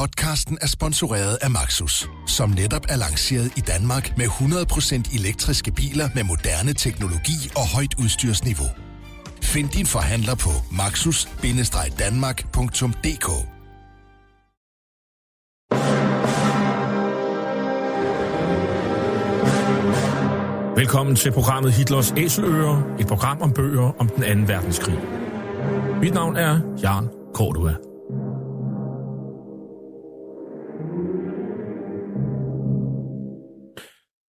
Podcasten er sponsoreret af Maxus, som netop er lanceret i Danmark med 100% elektriske biler med moderne teknologi og højt udstyrsniveau. Find din forhandler på maxus-danmark.dk Velkommen til programmet Hitlers Æseløer, et program om bøger om den anden verdenskrig. Mit navn er Jan Cordua.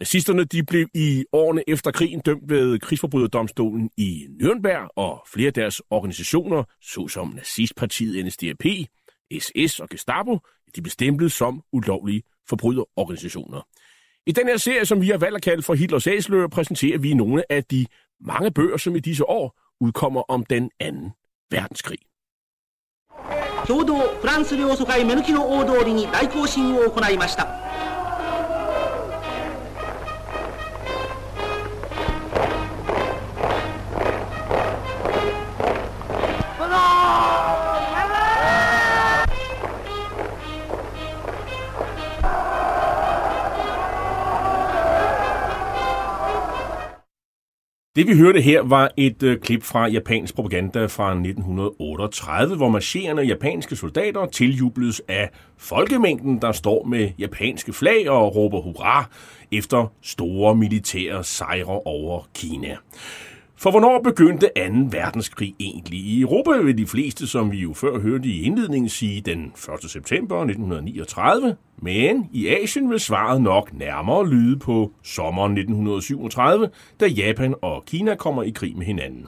Nazisterne de blev i årene efter krigen dømt ved krigsforbryderdomstolen i Nürnberg, og flere af deres organisationer, såsom nazistpartiet NSDAP, SS og Gestapo, de blev stemplet som ulovlige forbryderorganisationer. I den her serie, som vi har valgt at kalde for Hitlers Æseløer, præsenterer vi nogle af de mange bøger, som i disse år udkommer om den anden verdenskrig. 共同フランス領疎開目抜きの大通りに大行進を行いました Det vi hørte her var et øh, klip fra japansk propaganda fra 1938, hvor marcherende japanske soldater tiljubles af folkemængden, der står med japanske flag og råber hurra efter store militære sejre over Kina. For hvornår begyndte 2. verdenskrig egentlig? I Europa vil de fleste, som vi jo før hørte i indledningen, sige den 1. september 1939, men i Asien vil svaret nok nærmere lyde på sommeren 1937, da Japan og Kina kommer i krig med hinanden.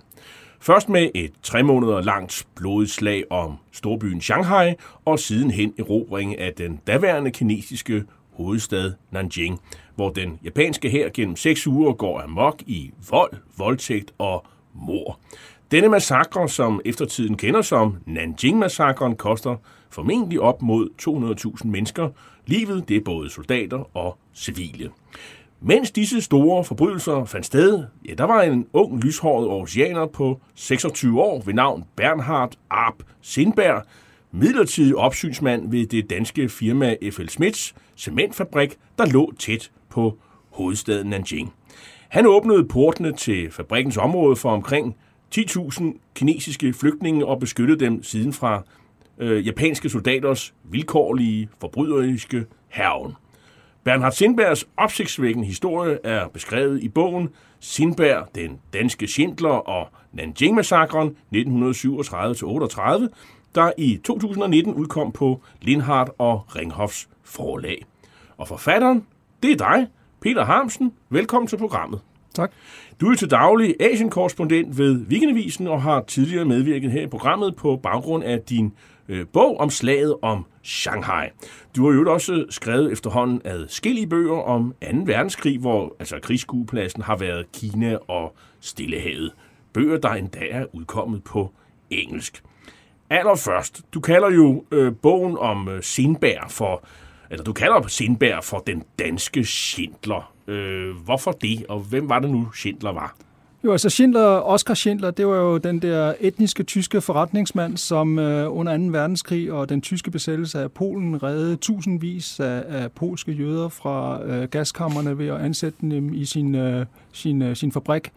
Først med et tre måneder langt blodigt slag om storbyen Shanghai, og sidenhen erobring af den daværende kinesiske hovedstad Nanjing, hvor den japanske hær gennem seks uger går amok i vold, voldtægt og mor. Denne massakre, som eftertiden kender som Nanjing-massakren, koster formentlig op mod 200.000 mennesker livet. Det er både soldater og civile. Mens disse store forbrydelser fandt sted, ja, der var en ung lyshåret oceaner på 26 år ved navn Bernhard Arp Sindberg, midlertidig opsynsmand ved det danske firma F.L. Smits cementfabrik, der lå tæt på hovedstaden Nanjing. Han åbnede portene til fabrikkens område for omkring 10.000 kinesiske flygtninge og beskyttede dem siden fra øh, japanske soldaters vilkårlige, forbryderiske herven. Bernhard Sindbergs opsigtsvækkende historie er beskrevet i bogen Sindberg, den danske Schindler og Nanjing-massakren 1937-38, der i 2019 udkom på Lindhardt og Ringhofs forlag. Og forfatteren, det er dig, Peter Harmsen. Velkommen til programmet. Tak. Du er til daglig Asien-korrespondent ved Weekendavisen og har tidligere medvirket her i programmet på baggrund af din øh, bog om slaget om Shanghai. Du har jo også skrevet efterhånden adskillige bøger om 2. verdenskrig, hvor altså krigsskuepladsen har været Kina og Stillehavet. Bøger, der endda er udkommet på engelsk. Allerførst, du kalder jo øh, bogen om øh, Sindberg for, eller du kalder Sindberg for den danske Schindler. Øh, hvorfor det, og hvem var det nu, Schindler var? Jo, altså Schindler, Oskar Schindler, det var jo den der etniske tyske forretningsmand, som øh, under 2. verdenskrig og den tyske besættelse af Polen reddede tusindvis af, af polske jøder fra øh, gaskammerne ved at ansætte dem i sin, øh, sin, øh, sin fabrik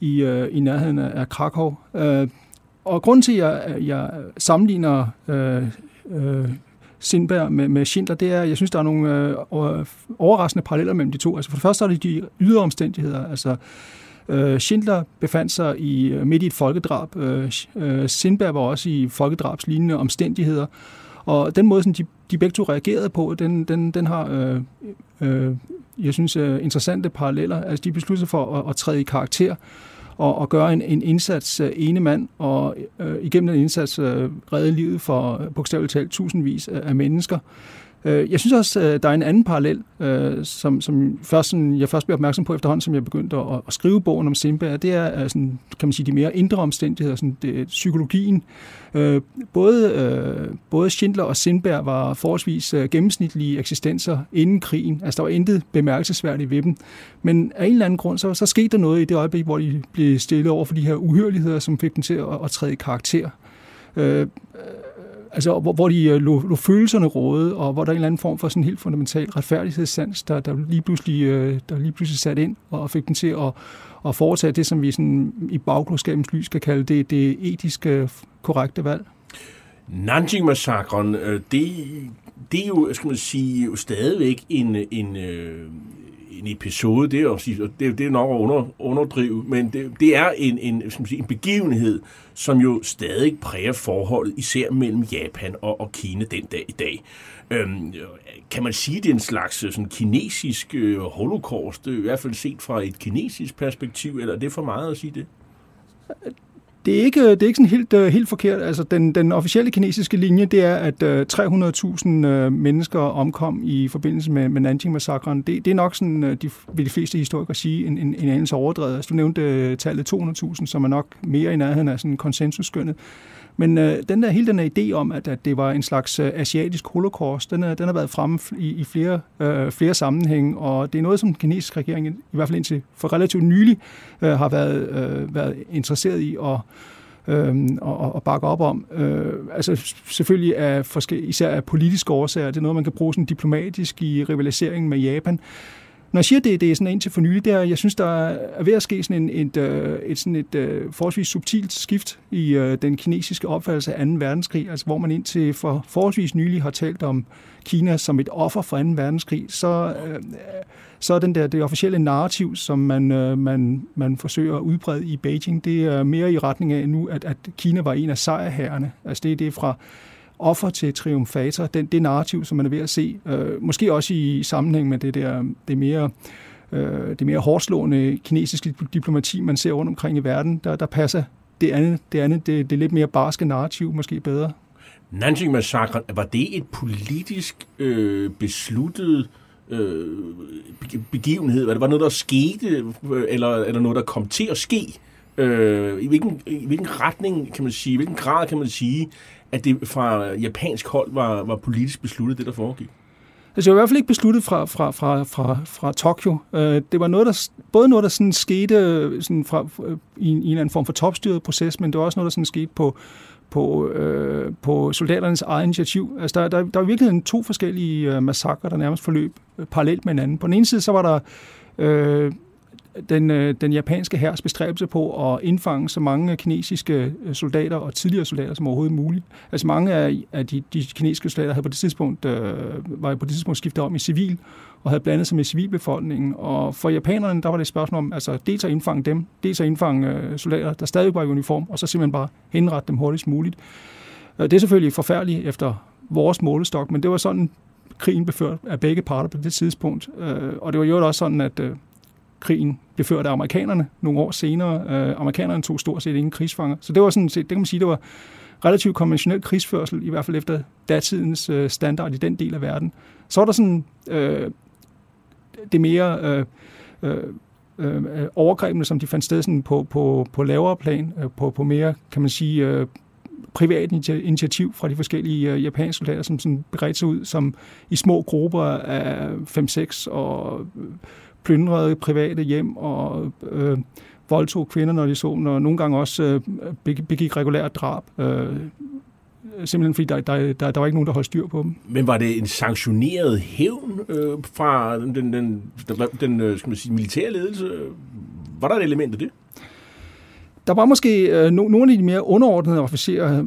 i, øh, i nærheden af Krakow. Øh, og grund til, at jeg, jeg sammenligner øh, øh, Sindberg med, med Schindler, det er, at jeg synes, der er nogle øh, overraskende paralleller mellem de to. Altså for det første er det de ydre omstændigheder. Altså, øh, Schindler befandt sig i, øh, midt i et folkedrab. Øh, øh, Sindberg var også i folkedrabslignende omstændigheder. Og den måde, som de, de begge to reagerede på, den, den, den har, øh, øh, jeg synes, øh, interessante paralleller. Altså, de besluttede sig for at, at træde i karakter og, og gøre en, en indsats uh, ene mand, og uh, igennem den indsats uh, redde livet for uh, bogstaveligt talt tusindvis af, af mennesker. Øh, jeg synes også, øh, der er en anden parallel, øh, som, som først, sådan, jeg først blev opmærksom på efterhånden, som jeg begyndte at, at skrive bogen om Simba, Det er sådan, kan man sige, de mere indre omstændigheder, sådan det, psykologien. Både, både Schindler og Sindberg var forholdsvis gennemsnitlige eksistenser inden krigen. Altså, der var intet bemærkelsesværdigt ved dem. Men af en eller anden grund, så, så skete der noget i det øjeblik, hvor de blev stillet over for de her uhyreligheder, som fik dem til at, at træde i karakter altså, hvor, hvor de øh, lå, lå følelserne råde, og hvor der er en eller anden form for sådan en helt fundamental retfærdighedssans, der, der, lige pludselig, øh, der lige pludselig sat ind og fik dem til at, at foretage det, som vi sådan i bagklodskabens lys skal kalde det, det etiske øh, korrekte valg. Nanjing-massakren, øh, det, det er jo, skal man sige, jo stadigvæk en, en, øh, en episode, det er, jo det, det er nok at under, underdrive, men det, det er en, en, skal man sige, en begivenhed, som jo stadig præger forholdet, især mellem Japan og, og Kina den dag i dag. Øhm, kan man sige, det er en slags øh, sådan, kinesisk øh, holocaust, øh, i hvert fald set fra et kinesisk perspektiv, eller er det for meget at sige det? Øh, det er ikke, det er ikke sådan helt, øh, helt forkert. Altså, den, den officielle kinesiske linje, det er, at øh, 300.000 øh, mennesker omkom i forbindelse med, med Nanjing-massakren. Det, det er nok sådan, øh, de, vil de fleste historikere sige, en, en, en anelse overdrevet. Altså, du nævnte tallet 200.000, som er nok mere i nærheden af sådan konsensusskønnet. Men øh, den der, hele den her idé om, at, at det var en slags øh, asiatisk holocaust, den, er, den har været fremme i, i flere, øh, flere sammenhænge, og det er noget, som den kinesiske regering, i hvert fald indtil for relativt nylig, øh, har været, øh, været interesseret i at øh, og, og bakke op om. Øh, altså selvfølgelig af forskellige, især af politiske årsager. Det er noget, man kan bruge sådan diplomatisk i rivaliseringen med Japan. Når jeg siger det, det er sådan indtil for nylig, det er, jeg synes, der er ved at ske sådan en, et, øh, et, sådan et øh, forholdsvis subtilt skift i øh, den kinesiske opfattelse af 2. verdenskrig, altså hvor man indtil for forholdsvis nylig har talt om Kina som et offer for 2. verdenskrig, så, så er den der, det officielle narrativ, som man, man, man forsøger at udbrede i Beijing, det er mere i retning af nu, at, at Kina var en af sejrherrene. Altså det det er fra offer til triumfator, den, det narrativ, som man er ved at se, øh, måske også i sammenhæng med det der, det mere øh, det mere hårdslående kinesiske diplomati, man ser rundt omkring i verden, der, der passer det andet, det, andet det, det lidt mere barske narrativ måske bedre. Nanjing-massakren, var det et politisk øh, besluttet øh, begivenhed? Var det var noget, der skete, øh, eller, eller noget, der kom til at ske? Øh, i, hvilken, I hvilken retning, kan man sige, i hvilken grad kan man sige, at det fra japansk hold var, var politisk besluttet, det der foregik? Altså, det var i hvert fald ikke besluttet fra, fra, fra, fra, fra Tokyo. Øh, det var noget, der, både noget, der sådan skete øh, sådan fra, øh, i, en, i en eller anden form for topstyret proces, men det var også noget, der sådan skete på, på, øh, på soldaternes eget initiativ. Altså, der, der, der var virkelig to forskellige øh, massakrer, der nærmest forløb øh, parallelt med hinanden. På den ene side, så var der øh, den, øh, den japanske hærs bestræbelse på at indfange så mange kinesiske øh, soldater og tidligere soldater som overhovedet muligt. Altså mange af, af de, de kinesiske soldater havde på det tidspunkt, øh, var på det tidspunkt skiftet om i civil og havde blandet sig med civilbefolkningen. Og for japanerne, der var det et spørgsmål om, altså dels at indfange dem, dels at indfange øh, soldater, der stadig var i uniform, og så simpelthen bare henrette dem hurtigst muligt. Øh, det er selvfølgelig forfærdeligt efter vores målestok, men det var sådan, krigen blev ført af begge parter på det tidspunkt. Øh, og det var jo også sådan, at krigen blev ført af amerikanerne nogle år senere. Øh, amerikanerne tog stort set ingen krigsfanger. Så det var sådan set, det kan man sige, det var relativt konventionel krigsførsel, i hvert fald efter datidens øh, standard i den del af verden. Så var der sådan øh, det mere øh, øh, øh, overgrebene, som de fandt sted sådan på, på, på lavere plan, øh, på, på mere, kan man sige, øh, privat initiativ fra de forskellige øh, japanske soldater, som sådan beredte sig ud som i små grupper af 5-6 og øh, plyndrede private hjem og øh, voldtog kvinder, når de så dem, og nogle gange også øh, begik regulært drab. Øh, simpelthen fordi der, der, der, der var ikke nogen, der holdt styr på dem. Men var det en sanktioneret hævn øh, fra den, den, den, den øh, skal man sige, militære ledelse? Var der et element af det? Der var måske øh, no, nogle af de mere underordnede officerer,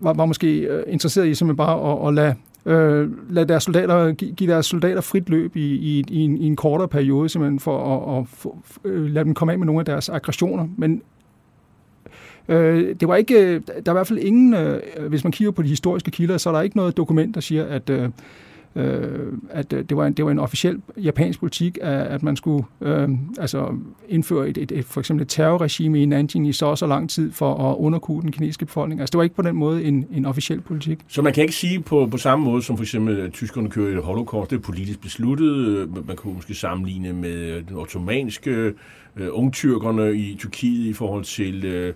var, var måske øh, interesseret i simpelthen bare at, at lade øh, lade deres soldater, give deres soldater frit løb i, i, i, en, i en kortere periode, simpelthen for at, at for, øh, lade dem komme af med nogle af deres aggressioner. Men øh, det var ikke, der er i hvert fald ingen, øh, hvis man kigger på de historiske kilder, så er der ikke noget dokument, der siger, at, øh, øh, at øh, det var, en, det var en officiel japansk politik, at, at man skulle øh, altså indføre et, et, et, for eksempel et terrorregime i Nanjing i så og så lang tid for at underkue den kinesiske befolkning. Altså det var ikke på den måde en, en officiel politik. Så man kan ikke sige på, på samme måde som for eksempel at tyskerne kører i holocaust, det er politisk besluttet. Øh, man kunne måske sammenligne med den ottomanske øh, ungtyrkerne i Tyrkiet i forhold til øh,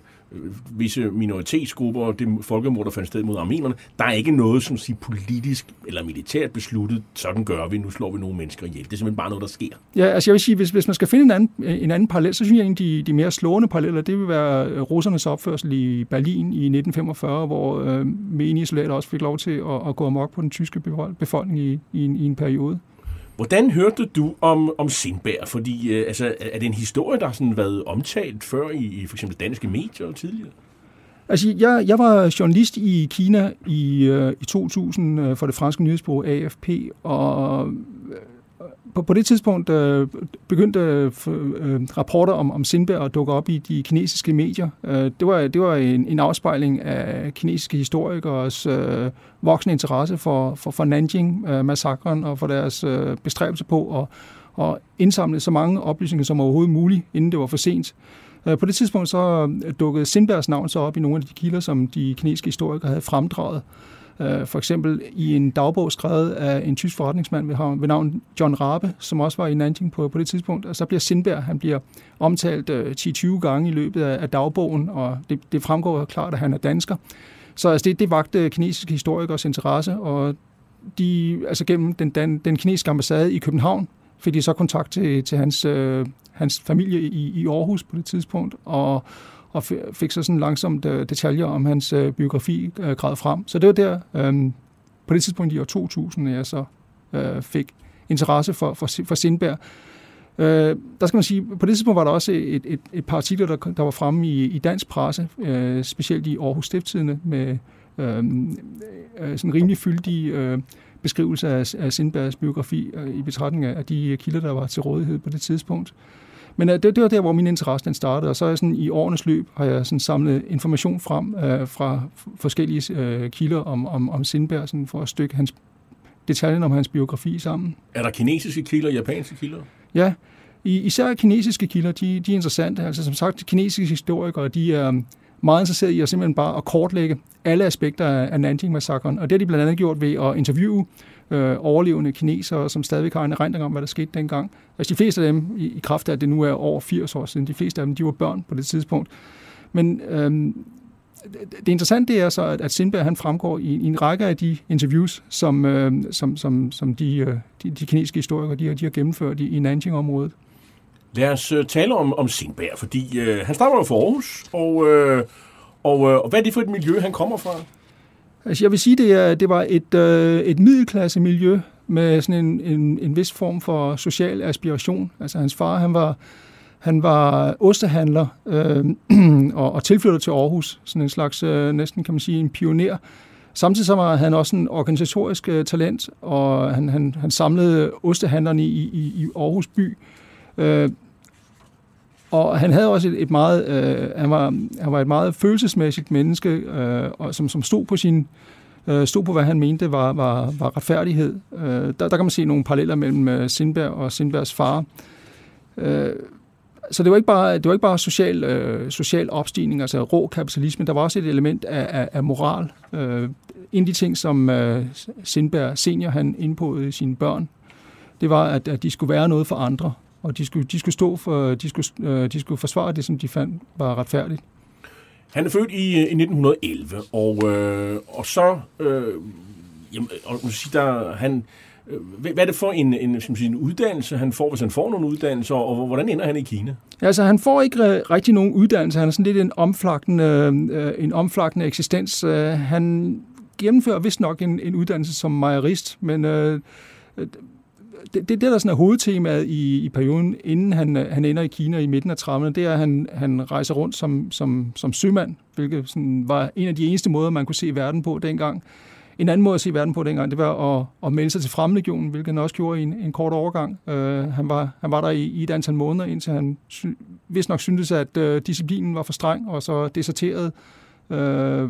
visse minoritetsgrupper, det folkemord, der fandt sted mod armenerne. Der er ikke noget, som siger politisk eller militært besluttet, sådan gør vi, nu slår vi nogle mennesker ihjel. Det er simpelthen bare noget, der sker. Ja, altså jeg vil sige, hvis, hvis man skal finde en anden, en anden parallel, så synes jeg at de, de mere slående paralleller, det vil være øh, russernes opførsel i Berlin i 1945, hvor øh, menige soldater også fik lov til at, at gå amok på den tyske befolkning i, i, en, i en periode. Hvordan hørte du om, om Sindberg? Fordi øh, altså, er det en historie, der har sådan været omtalt før i, i for eksempel danske medier tidligere? Altså, jeg, jeg var journalist i Kina i, øh, i 2000 øh, for det franske nyhedsbureau AFP, og på, på det tidspunkt øh, begyndte øh, øh rapporter om, om Sindberg at dukke op i de kinesiske medier. Øh, det var, det var en, en afspejling af kinesiske historikers øh, voksende interesse for, for, for Nanjing-massakren øh, og for deres øh, bestræbelse på at, at indsamle så mange oplysninger som overhovedet muligt, inden det var for sent. Øh, på det tidspunkt så dukkede Sindbergs navn så op i nogle af de kilder, som de kinesiske historikere havde fremdraget. Øh, for eksempel i en dagbog skrevet af en tysk forretningsmand ved, ved navn John Rabe, som også var i Nanjing på, på det tidspunkt. Og så bliver Sindberg, han bliver omtalt øh, 10-20 gange i løbet af, af dagbogen, og det, det fremgår klart, at han er dansker. Så altså, det, det vagte kinesiske historikers interesse, og de, altså gennem den, den, den kinesiske ambassade i København fik de så kontakt til, til hans, øh, hans familie i, i Aarhus på det tidspunkt, og og fik så sådan langsomt øh, detaljer om hans øh, biografi øh, grad frem. Så det var der, øh, på det tidspunkt i år 2000, jeg så øh, fik interesse for, for, for Sindberg. Øh, der skal man sige, på det tidspunkt var der også et, et, et par artikler, der, der var fremme i, i dansk presse, øh, specielt i Aarhus Stifttidene, med øhm, øh, sådan rimelig fyldige øh, beskrivelser af, af Sindbergs biografi øh, i betragtning af de kilder, der var til rådighed på det tidspunkt. Men uh, det, det var der, hvor min interesse den startede, og så er sådan, i årenes løb har jeg sådan samlet information frem uh, fra forskellige uh, kilder om, om, om Sindberg, sådan for at stykke hans detaljen om hans biografi sammen. Er der kinesiske kilder og japanske kilder? Ja, især kinesiske kilder, de, de er interessante. Altså som sagt, kinesiske historikere, de er meget interesserede i at simpelthen bare at kortlægge alle aspekter af Nanjing-massakren, og det har de blandt andet gjort ved at interviewe øh, overlevende kinesere, som stadigvæk har en erindring om, hvad der skete dengang. Altså de fleste af dem, i, i kraft af at det nu er over 80 år siden, de fleste af dem, de var børn på det tidspunkt. Men øhm, det interessante det er så, at, at Sindberg han fremgår i, i en række af de interviews, som, øh, som, som, som de, øh, de, de kinesiske historikere de de har gennemført i, i Nanjing-området. Lad os øh, tale om, om Sindberg, fordi øh, han stammer jo fra Aarhus, og, øh, og, øh, og hvad er det for et miljø, han kommer fra? Altså jeg vil sige, det, er, det var et, øh, et middelklasse miljø med sådan en, en, en vis form for social aspiration. Altså hans far, han var, han var ostehandler øh, og, og tilflytter til Aarhus. Sådan en slags, øh, næsten kan man sige, en pioner. Samtidig så var han også en organisatorisk øh, talent, og han, han, han samlede ostehandlerne i, i, i Aarhus by. Øh, og han havde også et, et meget, øh, han, var, han var et meget følelsesmæssigt menneske, øh, og som, som stod på sin øh, stod på, hvad han mente var, var, var retfærdighed. Øh, der, der kan man se nogle paralleller mellem øh, Sindberg og Sindbergs far. Øh, så det var ikke bare, det var ikke bare social, øh, social opstigning, altså rå kapitalisme, der var også et element af, af, af moral. Øh, en af de ting, som øh, Sindberg senior han indpåede sine børn, det var, at, at de skulle være noget for andre og de skulle, de skulle stå for, de skulle, øh, de skulle forsvare det, som de fandt var retfærdigt. Han er født i, i 1911, og, øh, og så, øh, jamen, og sige, der, han, øh, hvad er det for en, en, som siger, en uddannelse, han får, hvis han får nogle uddannelser, og hvordan ender han i Kina? Altså, han får ikke rigtig nogen uddannelse. Han er sådan lidt en omflagtende, øh, en omflagtende eksistens. Øh, han gennemfører vist nok en, en uddannelse som mejerist, men øh, det, det, der sådan er hovedtemaet i, i perioden, inden han, øh, han ender i Kina i midten af 30'erne, det er, at han, han rejser rundt som, som, som sømand, hvilket sådan var en af de eneste måder, man kunne se verden på dengang. En anden måde at se verden på dengang, det var at, at melde sig til Fremlegionen, hvilket han også gjorde i en, en kort overgang. Uh, han, var, han var der i, i et antal måneder, indtil han sy, vist nok syntes, at uh, disciplinen var for streng, og så deserterede uh,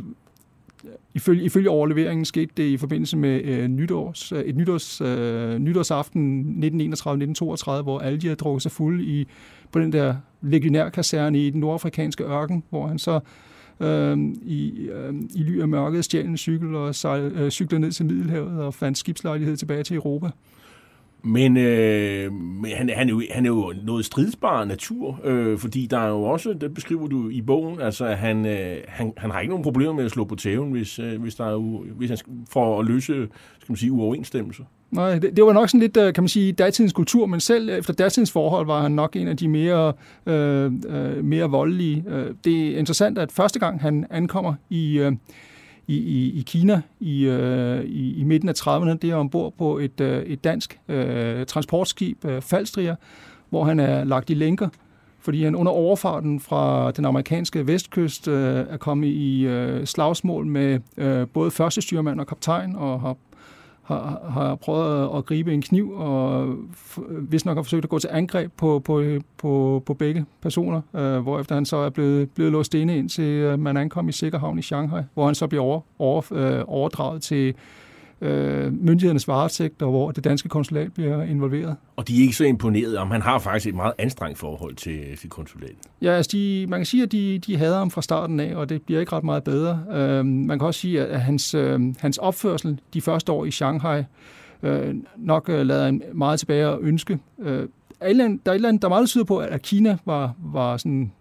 ifølge, ifølge overleveringen skete det i forbindelse med øh, nytårs, øh, et nytårs, øh, nytårsaften 1931-1932, hvor alle de havde drukket sig fuld i, på den der legionærkaserne i den nordafrikanske ørken, hvor han så øh, i, øh, i ly af mørket stjal en cykel og sejl, øh, cyklede ned til Middelhavet og fandt skibslejlighed tilbage til Europa. Men, øh, men han, han, er jo, han er jo noget stridsbar natur, øh, fordi der er jo også, det beskriver du i bogen, altså han, øh, han, han har ikke nogen problemer med at slå på tæven, hvis, øh, hvis, der er, hvis han får at løse skal man sige, uoverensstemmelser. Nej, det, det var nok sådan lidt, øh, kan man sige, datidens kultur, men selv øh, efter datidens forhold var han nok en af de mere, øh, øh, mere voldelige. Øh, det er interessant, at første gang han ankommer i, øh, i, i, i Kina i, øh, i, i midten af 30'erne. Det er ombord på et, øh, et dansk øh, transportskib, øh, Falstrier, hvor han er lagt i lænker, fordi han under overfarten fra den amerikanske vestkyst øh, er kommet i øh, slagsmål med øh, både første styrmand og kaptajn, og har har, har prøvet at gribe en kniv, og hvis nok har forsøgt at gå til angreb på, på, på, på begge personer, øh, hvorefter han så er blevet, blevet låst inde indtil øh, man ankom i Sikkerhavn i Shanghai, hvor han så bliver over, over, øh, overdraget til øh, myndighedernes varetægt, og hvor det danske konsulat bliver involveret. Og de er ikke så imponeret om, han har faktisk et meget anstrengt forhold til sit konsulat. Ja, altså de, man kan sige, at de, de hader ham fra starten af, og det bliver ikke ret meget bedre. Øh, man kan også sige, at hans, øh, hans opførsel de første år i Shanghai øh, nok øh, lader en meget tilbage at ønske. Øh, der er et eller andet, der er, et eller andet, der er meget, der tyder på, at Kina var, var sådan,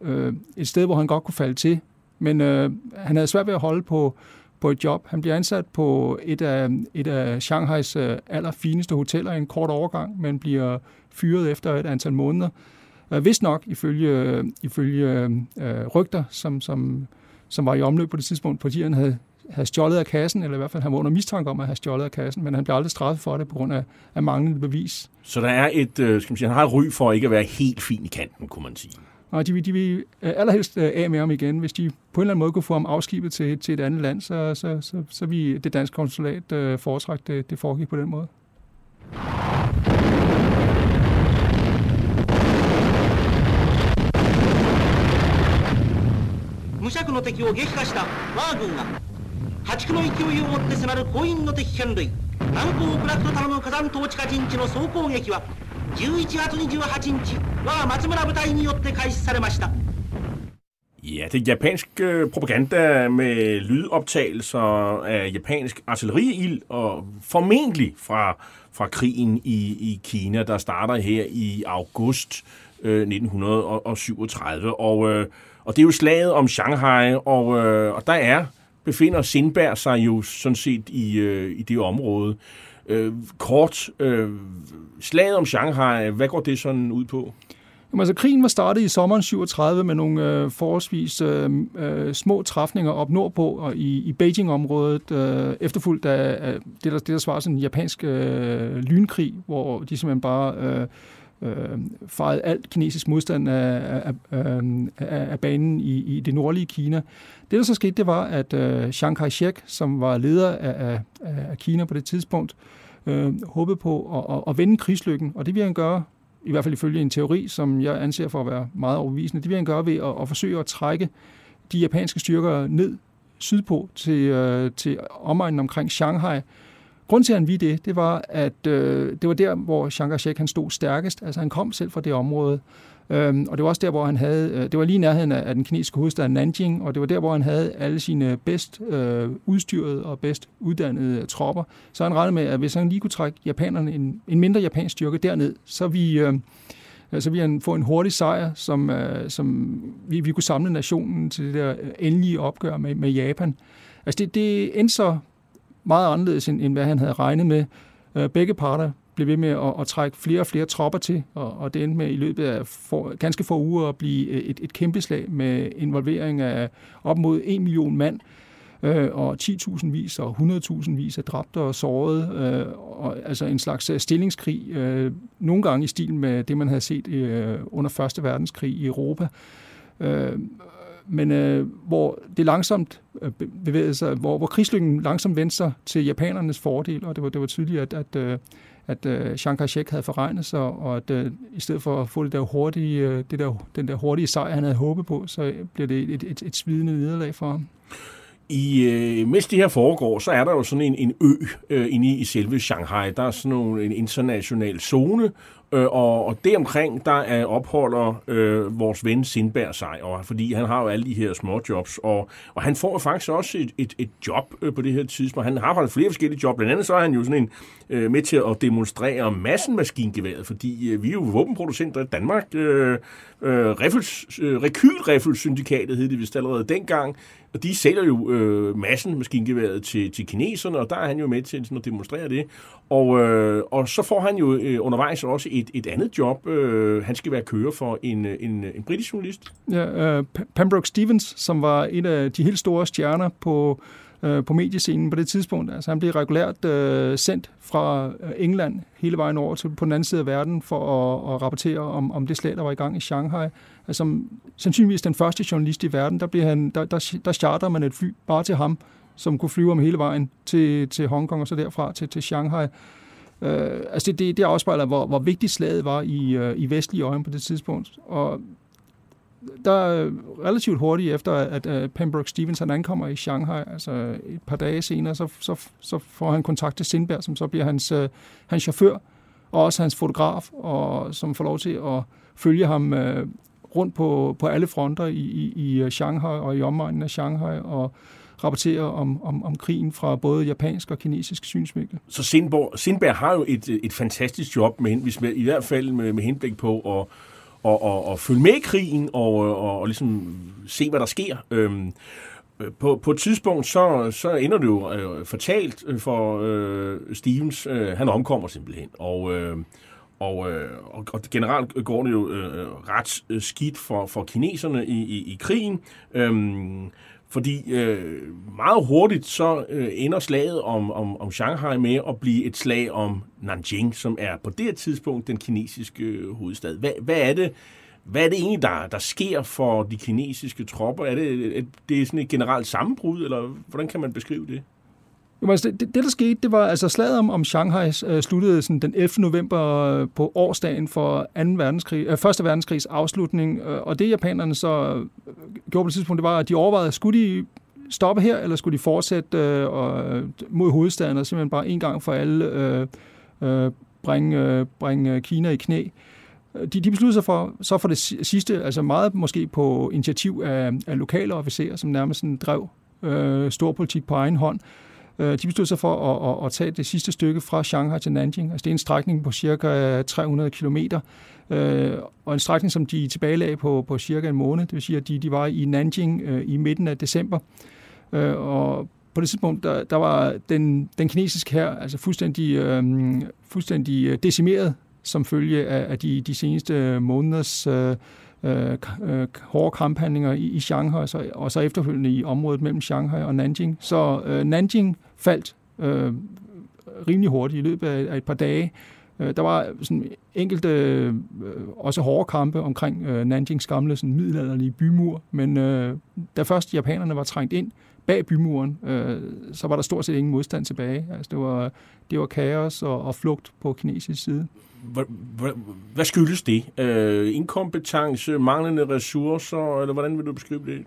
øh, et sted, hvor han godt kunne falde til. Men øh, han havde svært ved at holde på, på et job. Han bliver ansat på et af, et af Shanghais øh, allerfineste hoteller i en kort overgang, men bliver fyret efter et antal måneder. Øh, Vist nok, ifølge, ifølge øh, rygter, som, som, som var i omløb på det tidspunkt, fordi han havde, havde stjålet af kassen, eller i hvert fald han var under mistanke om at have stjålet af kassen, men han blev aldrig straffet for det på grund af, af manglende bevis. Så der er et, øh, skal man sige, han har et ry for ikke at være helt fin i kanten, kunne man sige. Og de, de vil allerhelst af med ham igen. Hvis de på en eller anden måde kunne få ham afskibet til, til et andet land, så, så, så, så vil det danske konsulat øh, foretrække, det, det foregik på den måde. 無尺の敵を撃破した我が軍が破竹の勢いを持って迫る広員の敵艦類南高プラクト頼む火山統治下陣地の総攻撃は11月28日我が松村部隊によって開始されました Ja, det er japansk øh, propaganda med lydoptagelser af japansk artilleriild, og formentlig fra, fra krigen i, i Kina, der starter her i august øh, 1937. Og, øh, og det er jo slaget om Shanghai, og, øh, og der er befinder Sindberg sig jo sådan set i, øh, i det område. Øh, kort, øh, slaget om Shanghai, hvad går det sådan ud på? Jamen, altså, krigen var startet i sommeren 37 med nogle øh, forholdsvis øh, øh, små træfninger op nordpå og i, i Beijing-området, øh, efterfulgt af, af det, der, det, der svarer til en japansk øh, lynkrig, hvor de simpelthen bare øh, øh, fejret alt kinesisk modstand af, af, af, af banen i, i det nordlige Kina. Det, der så skete, det var, at øh, Chiang Kai-shek, som var leder af, af, af Kina på det tidspunkt, øh, håbede på at, at, at vende krigslykken, og det vil han gøre, i hvert fald ifølge en teori, som jeg anser for at være meget overbevisende, det vil han gøre ved at, at forsøge at trække de japanske styrker ned sydpå til, øh, til omegnen omkring Shanghai, Grunden til, at han ville det, det var, at øh, det var der, hvor Chiang Kai-shek han stod stærkest. Altså han kom selv fra det område. Øhm, og det var også der, hvor han havde, øh, det var lige i nærheden af, af den kinesiske hovedstad Nanjing, og det var der, hvor han havde alle sine bedst øh, udstyrede og bedst uddannede øh, tropper. Så han regnede med, at hvis han lige kunne trække japanerne en, en mindre japansk styrke derned, så vi øh, øh så vi han få en hurtig sejr, som, øh, som vi, vi kunne samle nationen til det der endelige opgør med, med Japan. Altså det, det endte så meget anderledes, end, end hvad han havde regnet med. Øh, begge parter blev ved med at, at trække flere og flere tropper til, og, og det endte med i løbet af for, ganske få uger at blive øh, et, et kæmpe slag med involvering af op mod en million mand, øh, og 10.000 vis og 100.000 vis af dræbte og sårede, øh, og, altså en slags øh, stillingskrig, øh, nogle gange i stil med det, man havde set øh, under Første Verdenskrig i Europa. Øh, men øh, hvor det langsomt øh, bevægede sig, hvor, hvor krigslykken langsomt vendte sig til japanernes fordel, og det var, det var tydeligt, at, at, øh, at uh, Chiang Kai-shek havde forregnet sig, og at uh, i stedet for at få det der hurtige, det der, den der hurtige sejr, han havde håbet på, så bliver det et, et, et svidende nederlag for ham. i, øh, mens det her foregår, så er der jo sådan en, en ø øh, inde i, i selve Shanghai. Der er sådan nogle, en international zone, Øh, og, og deromkring, der er opholder øh, vores ven Sindberg sig, og, fordi han har jo alle de her små jobs, og, og han får faktisk også et, et, et job øh, på det her tidspunkt. Han har faktisk flere forskellige job, blandt andet så er han jo sådan en øh, med til at demonstrere massenmaskingeværet, fordi øh, vi er jo våbenproducenter i Danmark. Øh, øh, øh, Rekylriffelsyndikatet hed det vist allerede dengang, og de sælger jo øh, massen maskingeværet til, til kineserne, og der er han jo med til sådan at demonstrere det. Og, øh, og så får han jo øh, undervejs også et, et andet job. Øh, han skal være kører for en, en, en britisk journalist. Ja, øh, Pembroke Stevens, som var en af de helt store stjerner på øh, på mediescenen på det tidspunkt. Altså, han blev regulært øh, sendt fra øh, England hele vejen over til på den anden side af verden for at, at rapportere om, om det slag, der var i gang i Shanghai. Altså, sandsynligvis den første journalist i verden, der, blev han, der, der, der charter man et fly bare til ham, som kunne flyve om hele vejen til, til Hongkong og så derfra til, til Shanghai. Øh, altså det, det, det afspejler, hvor, hvor vigtigt slaget var i, øh, i vestlige øjne på det tidspunkt. Og der øh, relativt hurtigt efter, at uh, Pembroke Stevens han ankommer i Shanghai, altså et par dage senere, så, så, så får han kontakt til Sindberg, som så bliver hans, øh, hans chauffør, og også hans fotograf, og som får lov til at følge ham øh, rundt på, på alle fronter i, i, i øh, Shanghai og i omegnen af Shanghai, og rapportere om, om, om krigen fra både japansk og kinesisk synsvinkel. Så Sindberg, Sindberg har jo et, et fantastisk job, med, hvis med, i hvert fald med, med henblik på at og, og, og følge med i krigen og, og, og ligesom se, hvad der sker. Øhm, på, på et tidspunkt, så, så ender det jo øh, fortalt øh, for øh, Stevens. Øh, han omkommer simpelthen. Og, øh, og, øh, og, og generelt går det jo øh, ret øh, skidt for, for kineserne i, i, i krigen. Øhm, fordi øh, meget hurtigt så øh, ender slaget om, om, om Shanghai med at blive et slag om Nanjing, som er på det tidspunkt den kinesiske øh, hovedstad. Hvad, hvad er det, hvad er det egentlig, der, der sker for de kinesiske tropper? Er det, er det sådan et generelt sammenbrud, eller hvordan kan man beskrive det? Jo, altså det, det, der skete, det var, altså slaget om, om Shanghai øh, sluttede sådan den 11. november øh, på årsdagen for 2. verdenskrig, øh, 1. verdenskrigs afslutning, øh, og det japanerne så øh, gjorde på det tidspunkt, det var, at de overvejede, skulle de stoppe her, eller skulle de fortsætte øh, og, øh, mod hovedstaden og simpelthen bare en gang for alle øh, øh, bringe, uh, bringe Kina i knæ. De, de besluttede sig for, så for det sidste, altså meget måske på initiativ af, af lokale officerer, som nærmest sådan drev øh, storpolitik på egen hånd, Øh, Øh, de besluttede sig for at, at, at tage det sidste stykke fra Shanghai til Nanjing. Altså det er en strækning på cirka 300 km, øh, og en strækning, som de tilbagelagde på, på cirka en måned. Det vil sige, at de, de var i Nanjing øh, i midten af december. Øh, og på det tidspunkt, der, der var den, den kinesiske her altså fuldstændig, øh, fuldstændig øh, decimeret som følge af, af de, de seneste måneders øh, øh, øh, hårde kamphandlinger i, i Shanghai, og så, og så efterfølgende i området mellem Shanghai og Nanjing. Så øh, Nanjing faldt øh, rimelig hurtigt i løbet af, af et par dage. Øh, der var sådan enkelte, øh, også hårde kampe omkring øh, Nanjings gamle sådan middelalderlige bymur, men øh, da først japanerne var trængt ind bag bymuren, øh, så var der stort set ingen modstand tilbage. Altså, det, var, det var kaos og, og flugt på kinesisk side. Hvad skyldes det? Øh, inkompetence, manglende ressourcer, eller hvordan vil du beskrive det?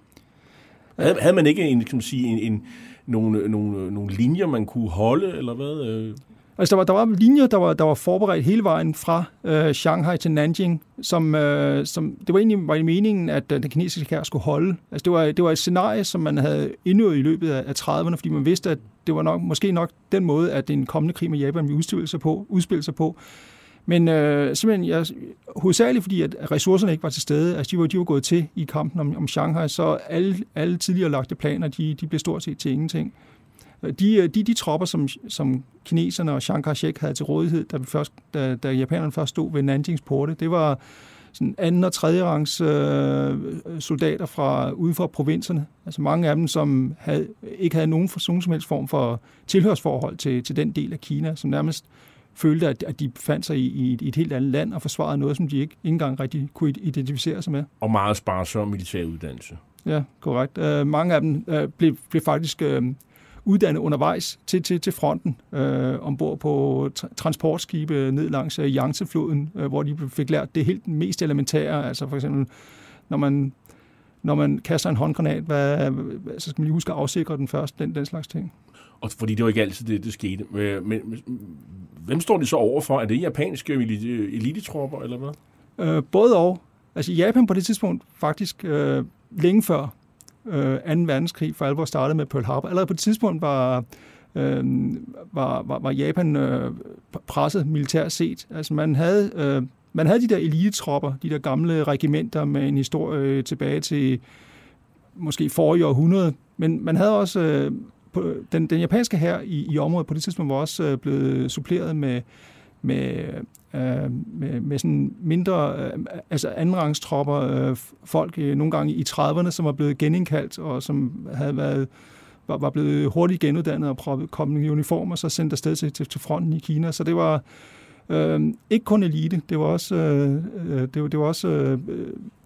Havde, havde man ikke en, kan man sige, en, en, nogle, nogle, nogle linjer, man kunne holde, eller hvad? Øh. Altså, der var, der var linjer, der var, der var forberedt hele vejen fra øh, Shanghai til Nanjing, som, øh, som det var egentlig var i meningen, at øh, den kinesiske her skulle holde. Altså, det var, det var et scenarie, som man havde indøvet i løbet af, af 30'erne, fordi man vidste, at det var nok, måske nok den måde, at den kommende krig med Japan ville udspille sig på. Udspille sig på. Men øh, simpelthen, ja, hovedsageligt fordi, at ressourcerne ikke var til stede, altså de var, de var gået til i kampen om, om Shanghai, så alle, alle tidligere lagte planer, de, de blev stort set til ingenting. Øh, de, øh, de, de tropper, som, som kineserne og Chiang Kai-shek havde til rådighed, da, vi først, da, da japanerne først stod ved Nanjings porte, det var sådan anden og tredje rangs øh, soldater fra ude for provinserne. Altså mange af dem, som havde, ikke havde nogen, for, nogen som helst form for tilhørsforhold til, til den del af Kina, som nærmest følte, at, at de fandt sig i, i, et, i et helt andet land og forsvarede noget, som de ikke, ikke engang rigtig kunne identificere sig med. Og meget sparsom militær uddannelse. Ja, korrekt. Uh, mange af dem uh, blev, blev faktisk uh, uddannet undervejs til, til, til fronten uh, ombord på tra- transportskibe ned langs Yangtze-floden, uh, hvor de fik lært det helt mest elementære. Altså for eksempel, når man når man kaster en håndgranat, hvad, så skal man lige huske at afsikre den først, den, den slags ting. Og fordi det var ikke altid det, det skete. Øh, men, men hvem står de så overfor? Er det japanske elitetropper, eller hvad? Øh, både og. Altså Japan på det tidspunkt faktisk øh, længe før øh, 2. verdenskrig for alvor startede med Pearl Harbor. Allerede på det tidspunkt var, øh, var, var, var Japan øh, presset militært set. Altså man havde, øh, man havde de der elitetropper, de der gamle regimenter med en historie tilbage til måske forrige århundrede, men man havde også øh, på, den, den japanske her i, i området på det tidspunkt var også øh, blevet suppleret med med, øh, med, med sådan mindre, øh, altså andenrangstropper, øh, folk øh, nogle gange i 30'erne, som var blevet genindkaldt, og som havde været var, var blevet hurtigt genuddannet og proppet, kom i uniform, og så sendt afsted til, til, til fronten i Kina. Så det var øh, ikke kun elite, det var også, øh, øh det var, det var også øh,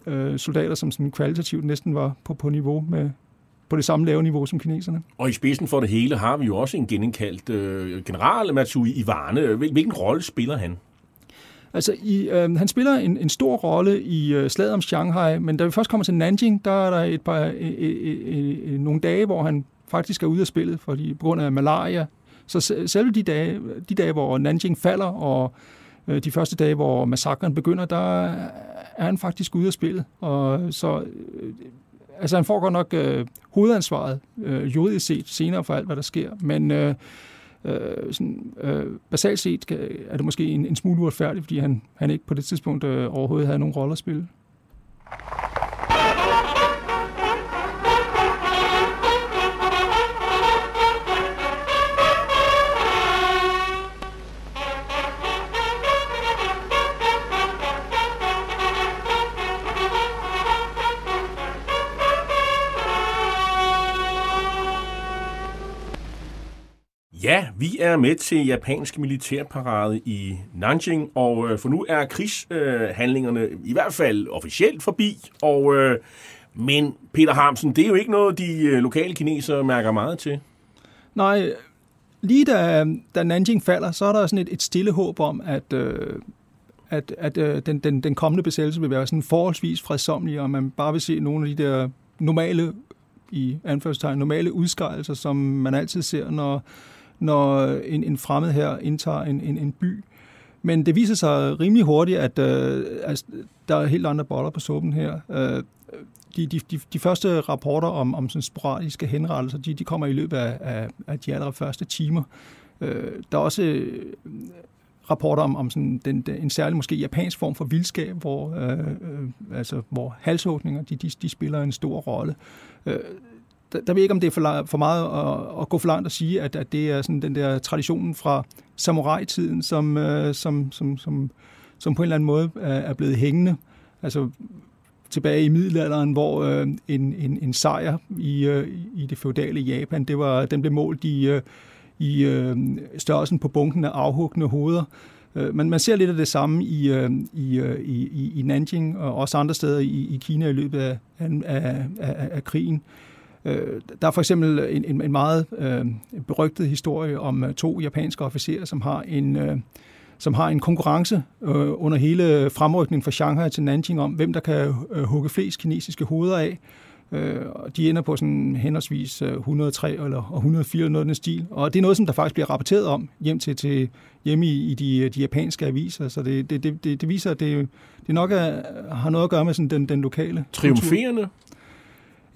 øh, soldater, som sådan kvalitativt næsten var på, på niveau med, på det samme lave niveau som kineserne. Og i spidsen for det hele har vi jo også en genindkaldt øh, general Matsui Iwane. Hvilken rolle spiller han? Altså, i, øh, han spiller en, en stor rolle i øh, slaget om Shanghai, men da vi først kommer til Nanjing, der er der et par, øh, øh, øh, øh, nogle dage, hvor han faktisk er ude af spillet, fordi på grund af malaria. Så selv de dage, de dage hvor Nanjing falder, og øh, de første dage, hvor massakren begynder, der er han faktisk ude af spillet. Og så øh, altså han får godt nok øh, hovedansvaret øh, juridisk set senere for alt, hvad der sker, men øh, øh, sådan, øh, basalt set er det måske en, en smule uretfærdigt, fordi han, han ikke på det tidspunkt øh, overhovedet havde nogen rolle at spille. Ja, vi er med til japansk militærparade i Nanjing, og øh, for nu er krigshandlingerne øh, i hvert fald officielt forbi. Og, øh, men Peter Harmsen, det er jo ikke noget, de øh, lokale kinesere mærker meget til. Nej, lige da, da Nanjing falder, så er der sådan et, et stille håb om, at, øh, at, at øh, den, den, den kommende besættelse vil være sådan forholdsvis fredsommelig, og man bare vil se nogle af de der normale i anførselstegn, normale udskejelser, som man altid ser, når når en, en fremmed her indtager en, en, en by. Men det viser sig rimelig hurtigt, at øh, altså, der er helt andre boller på suppen her. Øh, de, de, de, de første rapporter om, om sådan sporadiske henrettelser, de, de kommer i løbet af, af, af de allerførste timer. Øh, der er også øh, rapporter om, om sådan den, den, en særlig måske japansk form for vildskab, hvor, øh, øh, altså, hvor halshugninger de, de, de spiller en stor rolle. Øh, der, der ved jeg ikke, om det er for, for meget at, at gå for langt at sige, at, at det er sådan den der traditionen fra samurai-tiden, som, øh, som, som, som, som på en eller anden måde er, er blevet hængende. Altså tilbage i middelalderen, hvor øh, en, en, en sejr i, øh, i det feudale Japan, det var, den blev målt i, øh, i øh, størrelsen på bunken af afhuggende hoveder. Øh, men man ser lidt af det samme i, øh, øh, i, i, i Nanjing og også andre steder i, i Kina i løbet af, af, af, af krigen. Øh, der er for eksempel en, en, en meget øh, berygtet historie om øh, to japanske officerer, som har en... Øh, som har en konkurrence øh, under hele fremrykningen fra Shanghai til Nanjing om, hvem der kan øh, hugge flest kinesiske hoveder af. Øh, de ender på sådan henholdsvis 103 øh, eller 104 eller noget af den stil. Og det er noget, som der faktisk bliver rapporteret om hjem til, til hjemme i, i de, de japanske aviser. Så det, det, det, det viser, at det, det nok er, har noget at gøre med sådan den, den lokale Triumferende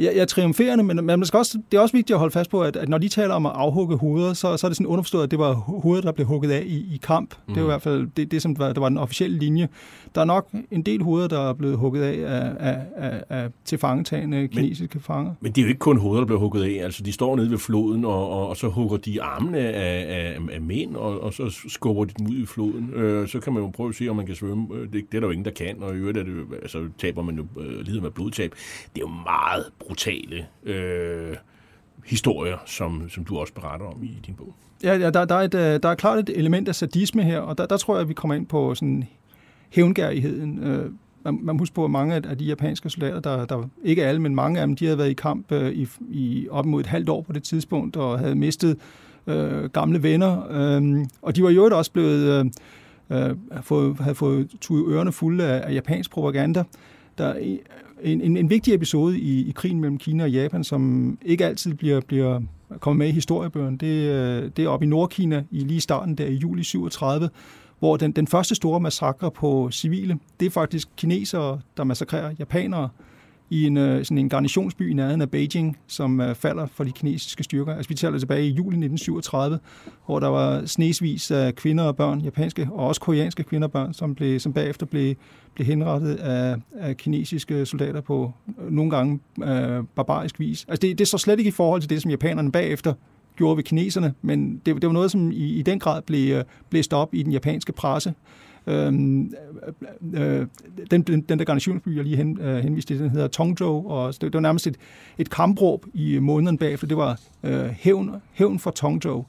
ja, ja, triumferende, men man skal også, det er også vigtigt at holde fast på, at, at når de taler om at afhugge hoveder, så, så er det sådan underforstået, at det var hovedet, der blev hugget af i, i kamp. Mm. Det er i hvert fald det, det som var, der var den officielle linje. Der er nok en del hoveder, der er blevet hugget af, af, af, af, af tilfangetagende kinesiske men, fanger. Men det er jo ikke kun hoveder, der bliver hugget af. Altså, de står nede ved floden, og, og, og så hugger de armene af, af, af mænd, og, og så skubber de dem ud i floden. Øh, så kan man jo prøve at se, om man kan svømme. Øh, det, det er der jo ingen, der kan, og i øvrigt er det, altså, taber man jo, øh, lider med blodtab. Det er jo meget brutale øh, historier, som, som du også beretter om i din bog. Ja, ja der, der, er et, øh, der er klart et element af sadisme her, og der, der tror jeg, at vi kommer ind på sådan hævngærigheden. Øh, man, man husker på, at mange af de japanske soldater, der, der ikke alle, men mange af dem, de havde været i kamp øh, i, i op mod et halvt år på det tidspunkt, og havde mistet øh, gamle venner. Øh, og de var jo også blevet, øh, øh fået, havde fået tuet ørerne fulde af, af japansk propaganda. Der, en, en, en vigtig episode i, i krigen mellem Kina og Japan, som ikke altid bliver, bliver kommet med i historiebøgerne. Det, øh, det er oppe i Nordkina i lige starten der i juli 37, hvor den, den første store massakre på civile, det er faktisk kinesere, der massakrerer japanere i en, øh, sådan en garnisonsby i nærheden af Beijing, som øh, falder for de kinesiske styrker. Altså vi taler tilbage i juli 1937, hvor der var snesvis af kvinder og børn, japanske og også koreanske kvinder og børn, som, blev, som bagefter blev, blev henrettet af, af kinesiske soldater på øh, nogle gange øh, barbarisk vis. Altså det, det så slet ikke i forhold til det, som japanerne bagefter gjorde ved kineserne, men det, det var noget, som i, i den grad blev øh, blæst op i den japanske presse. Øhm, øh, øh, den, den, den der garnisonsby, jeg lige hen, øh, henviste til, den hedder Tongzhou, og det, det var nærmest et, et kampråb i måneden bagefter. Det var øh, hævn, hævn for Tongzhou.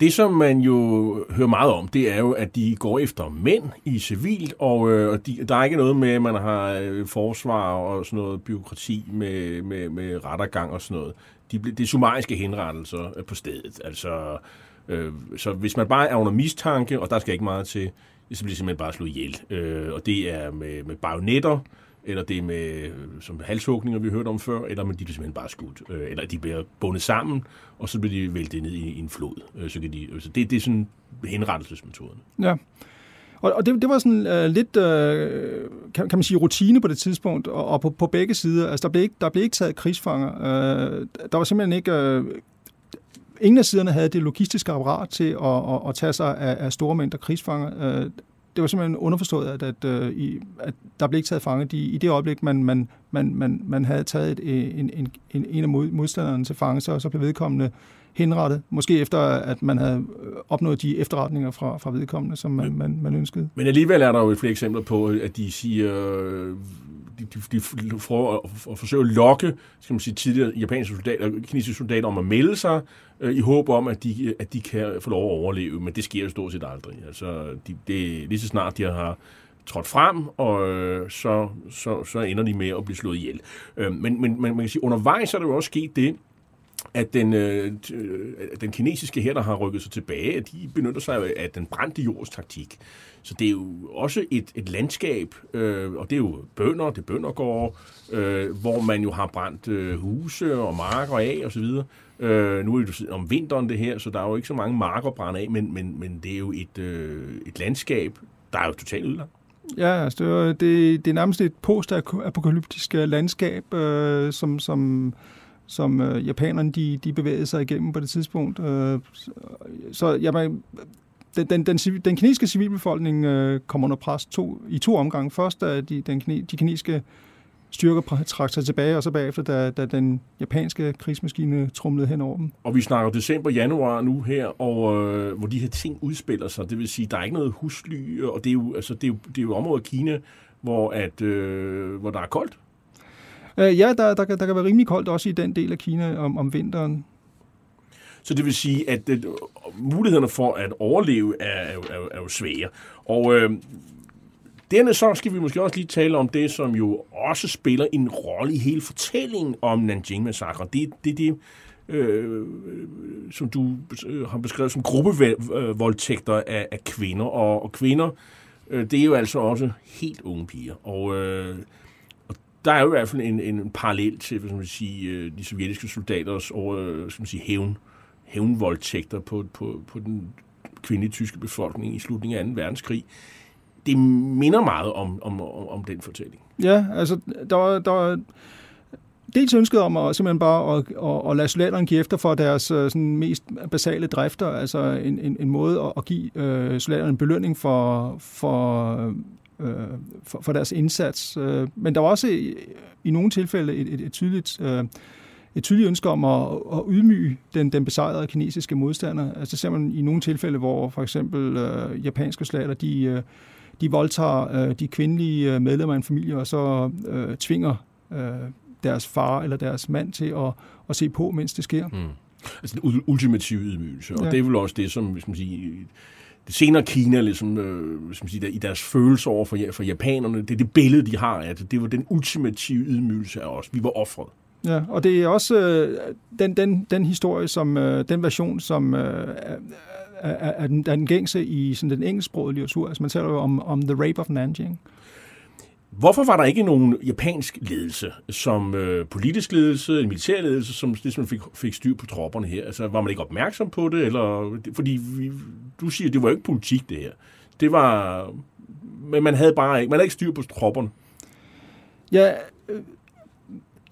Det, som man jo hører meget om, det er jo, at de går efter mænd i civilt, og øh, de, der er ikke noget med, at man har øh, forsvar og sådan noget byråkrati med, med, med rettergang og sådan noget. De, det er summariske henrettelser øh, på stedet. Altså, Øh, så hvis man bare er under mistanke, og der skal ikke meget til, så bliver det simpelthen bare slået ihjel. Øh, og det er med, med bajonetter, eller det er med som halshugninger, vi hørte om før, eller men de bliver simpelthen bare skudt. Øh, eller de bliver bundet sammen, og så bliver de væltet ned i, i en flod. Øh, så kan de, øh, så det, det er sådan henrettelsesmetoden. Ja. Og, og det, det var sådan uh, lidt, uh, kan, kan man sige, rutine på det tidspunkt, og, og på, på begge sider. Altså, der blev ikke, der blev ikke taget krigsfanger. Uh, der var simpelthen ikke ingen af siderne havde det logistiske apparat til at, at, at tage sig af, af store mængder krigsfanger. Øh, det var simpelthen underforstået, at, at, øh, at der blev ikke taget fange. De, I det øjeblik, man, man, man, man, man havde taget et, en, en, en, en af modstanderne til fange, så, så blev vedkommende henrettet. Måske efter, at man havde opnået de efterretninger fra, fra vedkommende, som man, man, man ønskede. Men alligevel er der jo flere eksempler på, at de siger, de, de, de prøver at, at forsøge at lokke skal man sige, tidligere japanske soldater, kinesiske soldater om at melde sig, øh, i håb om, at de, at de kan få lov at overleve, men det sker jo stort set aldrig. Altså, de, det, lige så snart de har trådt frem, og øh, så, så, så ender de med at blive slået ihjel. Øh, men, men man, man kan sige, undervejs er der jo også sket det, at den, øh, øh den kinesiske her, der har rykket sig tilbage, de benytter sig af den brændte jords taktik. Så det er jo også et, et landskab, øh, og det er jo bønder, det er bøndergårde, øh, hvor man jo har brændt øh, huse og marker af osv. Øh, nu er det jo om vinteren det her, så der er jo ikke så mange marker brændt af, men, men, men det er jo et, øh, et landskab, der er jo totalt ødelagt. Ja, altså det, det, det er nærmest et post-apokalyptisk øh, landskab, øh, som, som som øh, japanerne de, de bevægede sig igennem på det tidspunkt. Øh, så øh, jamen, den, den, den, den kinesiske civilbefolkning øh, kommer under pres to, i to omgange. Først da de, den, de kinesiske styrker trak sig tilbage, og så bagefter, da, da den japanske krigsmaskine trumlede hen over dem. Og vi snakker december-januar nu her, og øh, hvor de her ting udspiller sig. Det vil sige, der er ikke noget husly, og det er jo, altså, det er jo, det er jo området i Kina, hvor, at, øh, hvor der er koldt. Øh, ja, der, der, der kan være rimelig koldt også i den del af Kina om, om vinteren. Så det vil sige, at det, øh, mulighederne for at overleve er, er, er, er jo svære. Og øh, denne så skal vi måske også lige tale om det, som jo også spiller en rolle i hele fortællingen om Nanjing-massakren. Det det, det øh, som du øh, har beskrevet som gruppevoldtægter af, af kvinder. Og, og kvinder, øh, det er jo altså også helt unge piger. Og øh, der er jo i hvert fald en, en parallel til hvad skal man sige, øh, de sovjetiske soldaters over, øh, skal man sige, hævn, hævnvoldtægter på, på, på den kvindelige tyske befolkning i slutningen af 2. verdenskrig. Det minder meget om, om, om, om den fortælling. Ja, altså der var, der var dels ønsket om at simpelthen bare at, at, at lade soldaterne give efter for deres øh, sådan, mest basale drifter, altså en, en, en måde at, at give øh, soldaterne en belønning for, for øh, for, for deres indsats. Øh, men der var også i, i nogle tilfælde et, et, et tydeligt øh, et tydeligt ønske om at, at ydmyge den, den besejrede kinesiske modstander. Altså ser man i nogle tilfælde, hvor for eksempel øh, japanske slater, de, øh, de voldtager øh, de kvindelige øh, medlemmer af en familie, og så øh, tvinger øh, deres far eller deres mand til at, at se på, mens det sker. Mm. Altså den ultimative ydmygelse, og ja. det er vel også det, som hvis man siger, senere Kina, ligesom, øh, som man siger, i deres følelse over for, for japanerne, det er det billede, de har af det. Det var den ultimative ydmygelse af os. Vi var offret. Ja, og det er også øh, den, den, den historie, som øh, den version, som øh, er, er, er, den, er den gængse i sådan den engelsksprogede litteratur. Altså man taler jo om, om The Rape of Nanjing. Hvorfor var der ikke nogen japansk ledelse, som øh, politisk ledelse, militær ledelse, som ligesom fik, fik styr på tropperne her? Altså, var man ikke opmærksom på det? Eller, fordi vi, du siger, det var jo ikke politik, det her. Det var... Men man havde bare ikke, man havde ikke styr på tropperne. Ja, øh,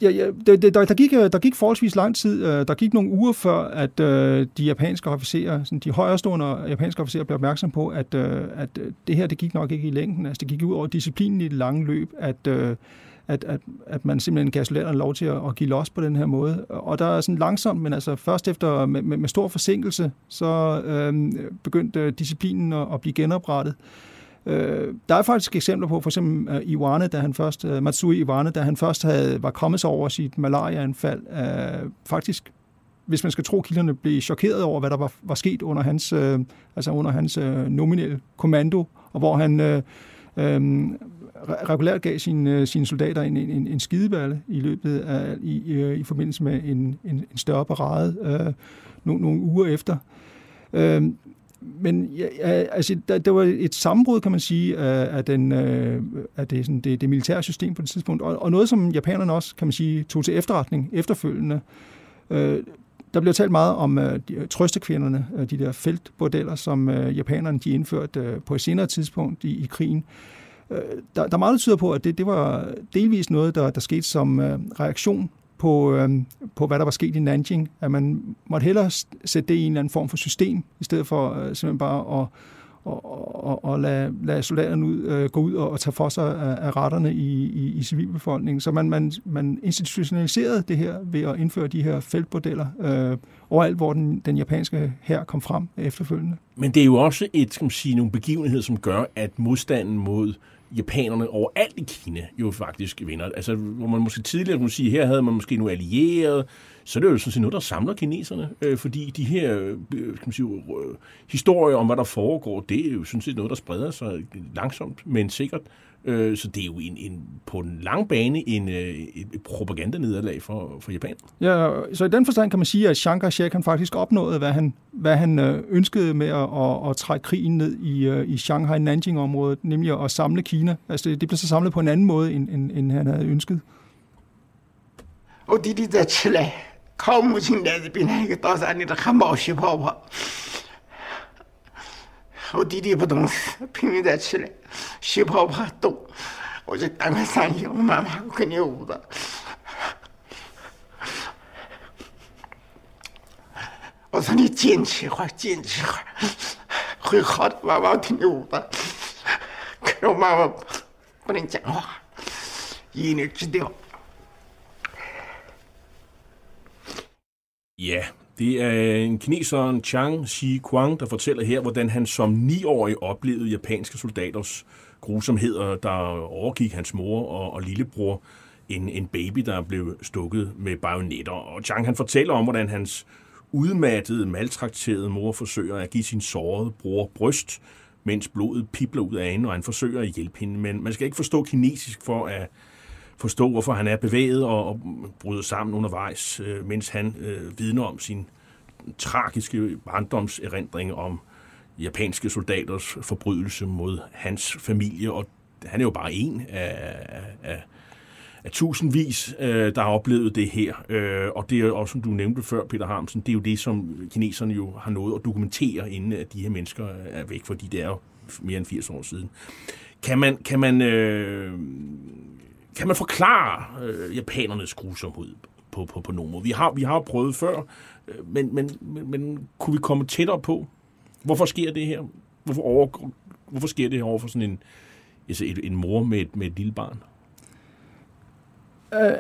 Ja, ja det, det, der, der, gik, øh, der gik forholdsvis lang tid. Øh, der gik nogle uger før, at øh, de japanske officerer, sådan de højrestående japanske officerer, blev opmærksom på, at, øh, at øh, det her det gik nok ikke i længden. Altså, det gik ud over disciplinen i det lange løb, at, øh, at, at, at man simpelthen gav soldaterne lov til at, at give los på den her måde. Og der er sådan langsomt, men altså først efter med, med, med stor forsinkelse, så øh, begyndte disciplinen at, at blive genoprettet. Øh, Øh, der er faktisk eksempler på, for eksempel øh, uh, Iwane, da han først, uh, Matsui Iwane, da han først havde, var kommet sig over sit malariaanfald, uh, faktisk hvis man skal tro kilderne, blev chokeret over, hvad der var, var sket under hans, øh, altså under hans øh, nominelle kommando, og hvor han øh, øh, regulært gav sine, sine soldater en, en, en skideballe i løbet af, i, i, i forbindelse med en, en, en større parade øh, nogle, nogle uger efter. Øh, men ja, altså, der, der var et sammenbrud, kan man sige, af, af, den, øh, af det, sådan, det, det militære system på det tidspunkt, og, og noget, som japanerne også, kan man sige, tog til efterretning efterfølgende. Øh, der bliver talt meget om øh, de, trøstekvinderne, øh, de der feltbordeller, som øh, japanerne de indførte øh, på et senere tidspunkt i, i krigen. Øh, der, der er meget, der tyder på, at det, det var delvis noget, der, der skete som øh, reaktion på, øh, på, hvad der var sket i Nanjing, at man måtte hellere sætte det i en eller anden form for system, i stedet for øh, simpelthen bare at og, og, og lade, lade soldaterne ud, øh, gå ud og, og tage for sig af, af retterne i, i, i civilbefolkningen. Så man, man, man institutionaliserede det her ved at indføre de her feltbordeller øh, overalt, hvor den, den japanske her kom frem efterfølgende. Men det er jo også et, skal man sige, nogle begivenheder, som gør, at modstanden mod japanerne overalt i Kina jo faktisk vinder. Altså, hvor man måske tidligere kunne sige, her havde man måske nu allieret, så det er jo sådan set noget, der samler kineserne, øh, fordi de her øh, kan man sige, øh, historier om, hvad der foregår, det er jo sådan set noget, der spreder sig langsomt, men sikkert. Øh, så det er jo en, en, på en lang bane en, øh, et propagandanederlag for, for Japan. Ja, så i den forstand kan man sige, at Chiang Kai-shek han faktisk opnåede, hvad han, hvad han øh, ønskede med at, at, at trække krigen ned i, øh, i Shanghai-Nanjing-området, nemlig at samle Kina. Altså det blev så samlet på en anden måde, end, end, end han havde ønsket. Og det det Chile. 어디리 자칠래 거무진 내집이나 이게 떠서 아니라 한번 오십 我弟弟不懂事，拼命在起来，血泡泡动，我就赶快上去，我妈妈我肯定捂着。我说你坚持一会儿，坚持一会儿，会好的。妈妈，我听你捂着。可是我妈妈不能讲话，眼泪直掉。Ja, det er en kineseren Chang Shi-Kuang, der fortæller her, hvordan han som niårig oplevede japanske soldaters grusomheder, der overgik hans mor og, og lillebror, en, en baby, der blev stukket med bajonetter. Og Chang han fortæller om, hvordan hans udmattede, maltrakterede mor forsøger at give sin sårede bror bryst, mens blodet pipler ud af hende, og han forsøger at hjælpe hende. Men man skal ikke forstå kinesisk for at forstå, hvorfor han er bevæget og, og bryder sammen undervejs, øh, mens han øh, vidner om sin tragiske barndomserindring om japanske soldaters forbrydelse mod hans familie, og han er jo bare en af, af, af tusindvis, øh, der har oplevet det her. Øh, og det er også, som du nævnte før, Peter Harmsen, det er jo det, som kineserne jo har nået at dokumentere, inden at de her mennesker er væk, fordi det er jo mere end 80 år siden. Kan man, kan man øh, kan man forklare øh, japanernes grusomhed på, på, på nogen måde? Vi har, vi har prøvet før, øh, men, men, men, men kunne vi komme tættere på? Hvorfor sker det her? Hvorfor, over, hvorfor sker det her over for sådan en, altså en, en mor med et, med et lille barn? Øh,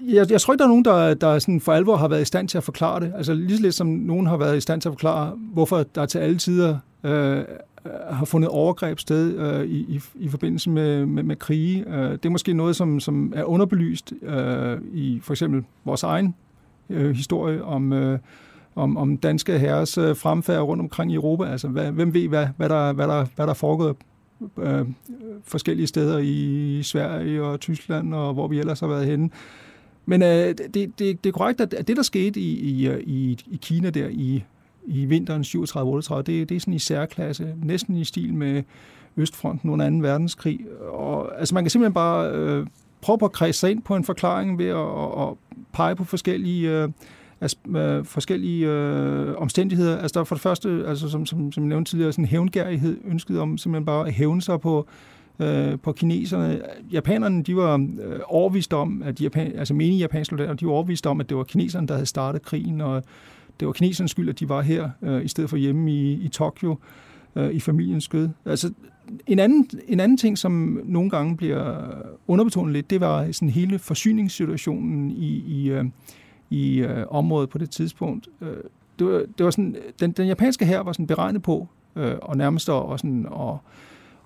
jeg, jeg tror ikke, der er nogen, der, der sådan for alvor har været i stand til at forklare det. Altså lige så lidt som nogen har været i stand til at forklare, hvorfor der til alle tider øh, Øh, har fundet overgreb sted øh, i, i, i forbindelse med, med, med krige. Øh, det er måske noget, som, som er underbelyst øh, i for eksempel vores egen øh, historie om, øh, om, om danske herres øh, fremfærd rundt omkring i Europa. Altså, hvad, hvem ved, hvad, hvad, der, hvad, der, hvad der er foregået øh, forskellige steder i Sverige og Tyskland, og hvor vi ellers har været henne. Men øh, det, det, det er korrekt, at det, der skete i, i, i, i Kina der i i vinteren 37-38. Det, det er sådan i særklasse, næsten i stil med Østfronten under 2. verdenskrig. Og, altså man kan simpelthen bare øh, prøve på at kredse ind på en forklaring ved at, at, at pege på forskellige... Øh, altså, øh, forskellige øh, omstændigheder. Altså der er for det første, altså, som, som, som jeg nævnte tidligere, sådan en hævngærighed, ønsket om simpelthen bare at hævne sig på, øh, på kineserne. Japanerne, de var øh, overvist om, at Japan, altså menige japanske soldater, de var overvist om, at det var kineserne, der havde startet krigen, og det var kinesernes skyld, at de var her, øh, i stedet for hjemme i, i Tokyo, øh, i familiens skød. Altså, en anden, en anden ting, som nogle gange bliver underbetonet lidt, det var sådan hele forsyningssituationen i, i, øh, i øh, området på det tidspunkt. Øh, det var, det var sådan, den, den japanske her var sådan beregnet på, øh, og nærmest og, sådan, og,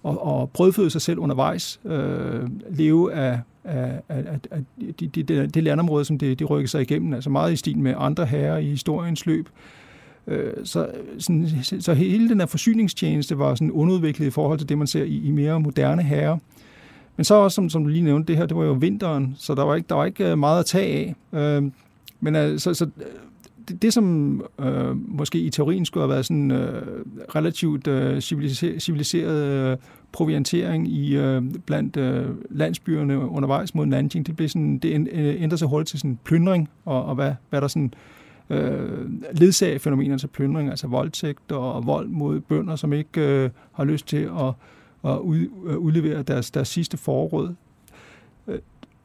og, og brødføde sig selv undervejs, øh, leve af, af, af, af de, de, de, det landområde, som det, de rykker sig igennem, altså meget i stil med andre herrer i historiens løb. Øh, så, sådan, så hele den her forsyningstjeneste var sådan underudviklet i forhold til det, man ser i, i mere moderne herrer. Men så også, som, som du lige nævnte, det her, det var jo vinteren, så der var ikke, der var ikke øh, meget at tage af. Øh, men altså, så, det, det, som øh, måske i teorien skulle have været sådan øh, relativt øh, civiliseret øh, proviantering i øh, blandt øh, landsbyerne undervejs mod Nanjing, det blev sådan, det øh, ændrede sig hurtigt til sådan plyndring, og, og hvad, hvad der sådan øh, ledsag fænomenet til plyndring, altså voldtægt og vold mod bønder, som ikke øh, har lyst til at, at ud, øh, udlevere deres, deres sidste forråd.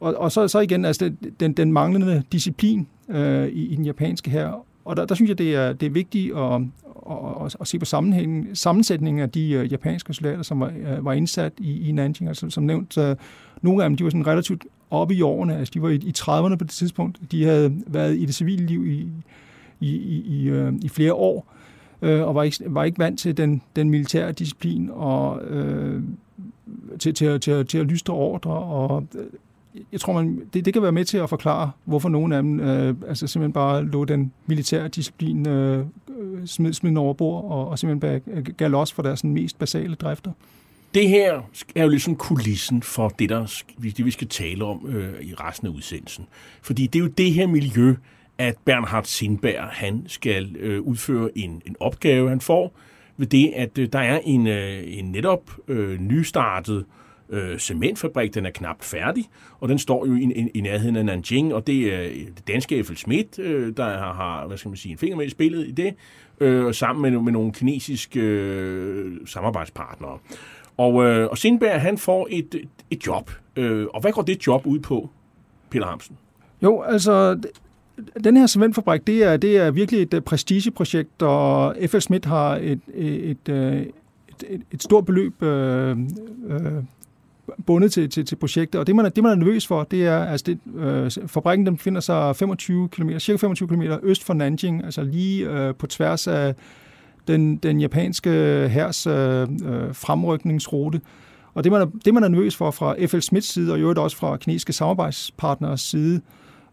Og, og så, så igen, altså den, den manglende disciplin øh, i, i den japanske her. Og der, der synes jeg, det er, det er vigtigt at, at, at, at se på sammenhængen, sammensætningen af de uh, japanske soldater, som var, uh, var indsat i, i Nanjing. Altså, som nævnt, uh, nogle af dem de var sådan relativt oppe i årene. Altså, de var i, i 30'erne på det tidspunkt. De havde været i det civile liv i, i, i, i, uh, i flere år, uh, og var ikke, var ikke vant til den, den militære disciplin og uh, til, til, til, til at lystre ordre og jeg tror, man, det, det kan være med til at forklare, hvorfor nogle af dem øh, altså simpelthen bare lå den militære disciplin øh, øh smid, smid over bord, og, og simpelthen bare øh, gav los for deres sådan, mest basale drifter. Det her er jo ligesom kulissen for det, der, det vi skal tale om øh, i resten af udsendelsen. Fordi det er jo det her miljø, at Bernhard Sindberg han skal øh, udføre en, en opgave, han får ved det, at øh, der er en, øh, en netop øh, nystartet øh, øh, cementfabrik. Den er knap færdig, og den står jo i, i, i nærheden af Nanjing, og det er øh, det danske Eiffel Schmidt, øh, der har, har, hvad skal man sige, en finger med i spillet i det, øh, sammen med, med nogle kinesiske øh, samarbejdspartnere. Og, øh, og Sindberg, han får et, et job. Øh, og hvad går det job ud på, Peter Hamsen? Jo, altså, den her cementfabrik, det er, det er virkelig et øh, prestigeprojekt, og F.L. Schmidt har et, et, et, øh, et, et, et stort beløb øh, øh, bundet til, til, til projektet. Og det man, er, det, man er nervøs for, det er, altså det, øh, fabrikken den befinder sig 25 km, cirka 25 km øst for Nanjing, altså lige øh, på tværs af den, den japanske hærs øh, øh, fremrykningsrute. Og det man, er, det, man er nervøs for fra FL Smiths side, og i øvrigt også fra kinesiske samarbejdspartners side,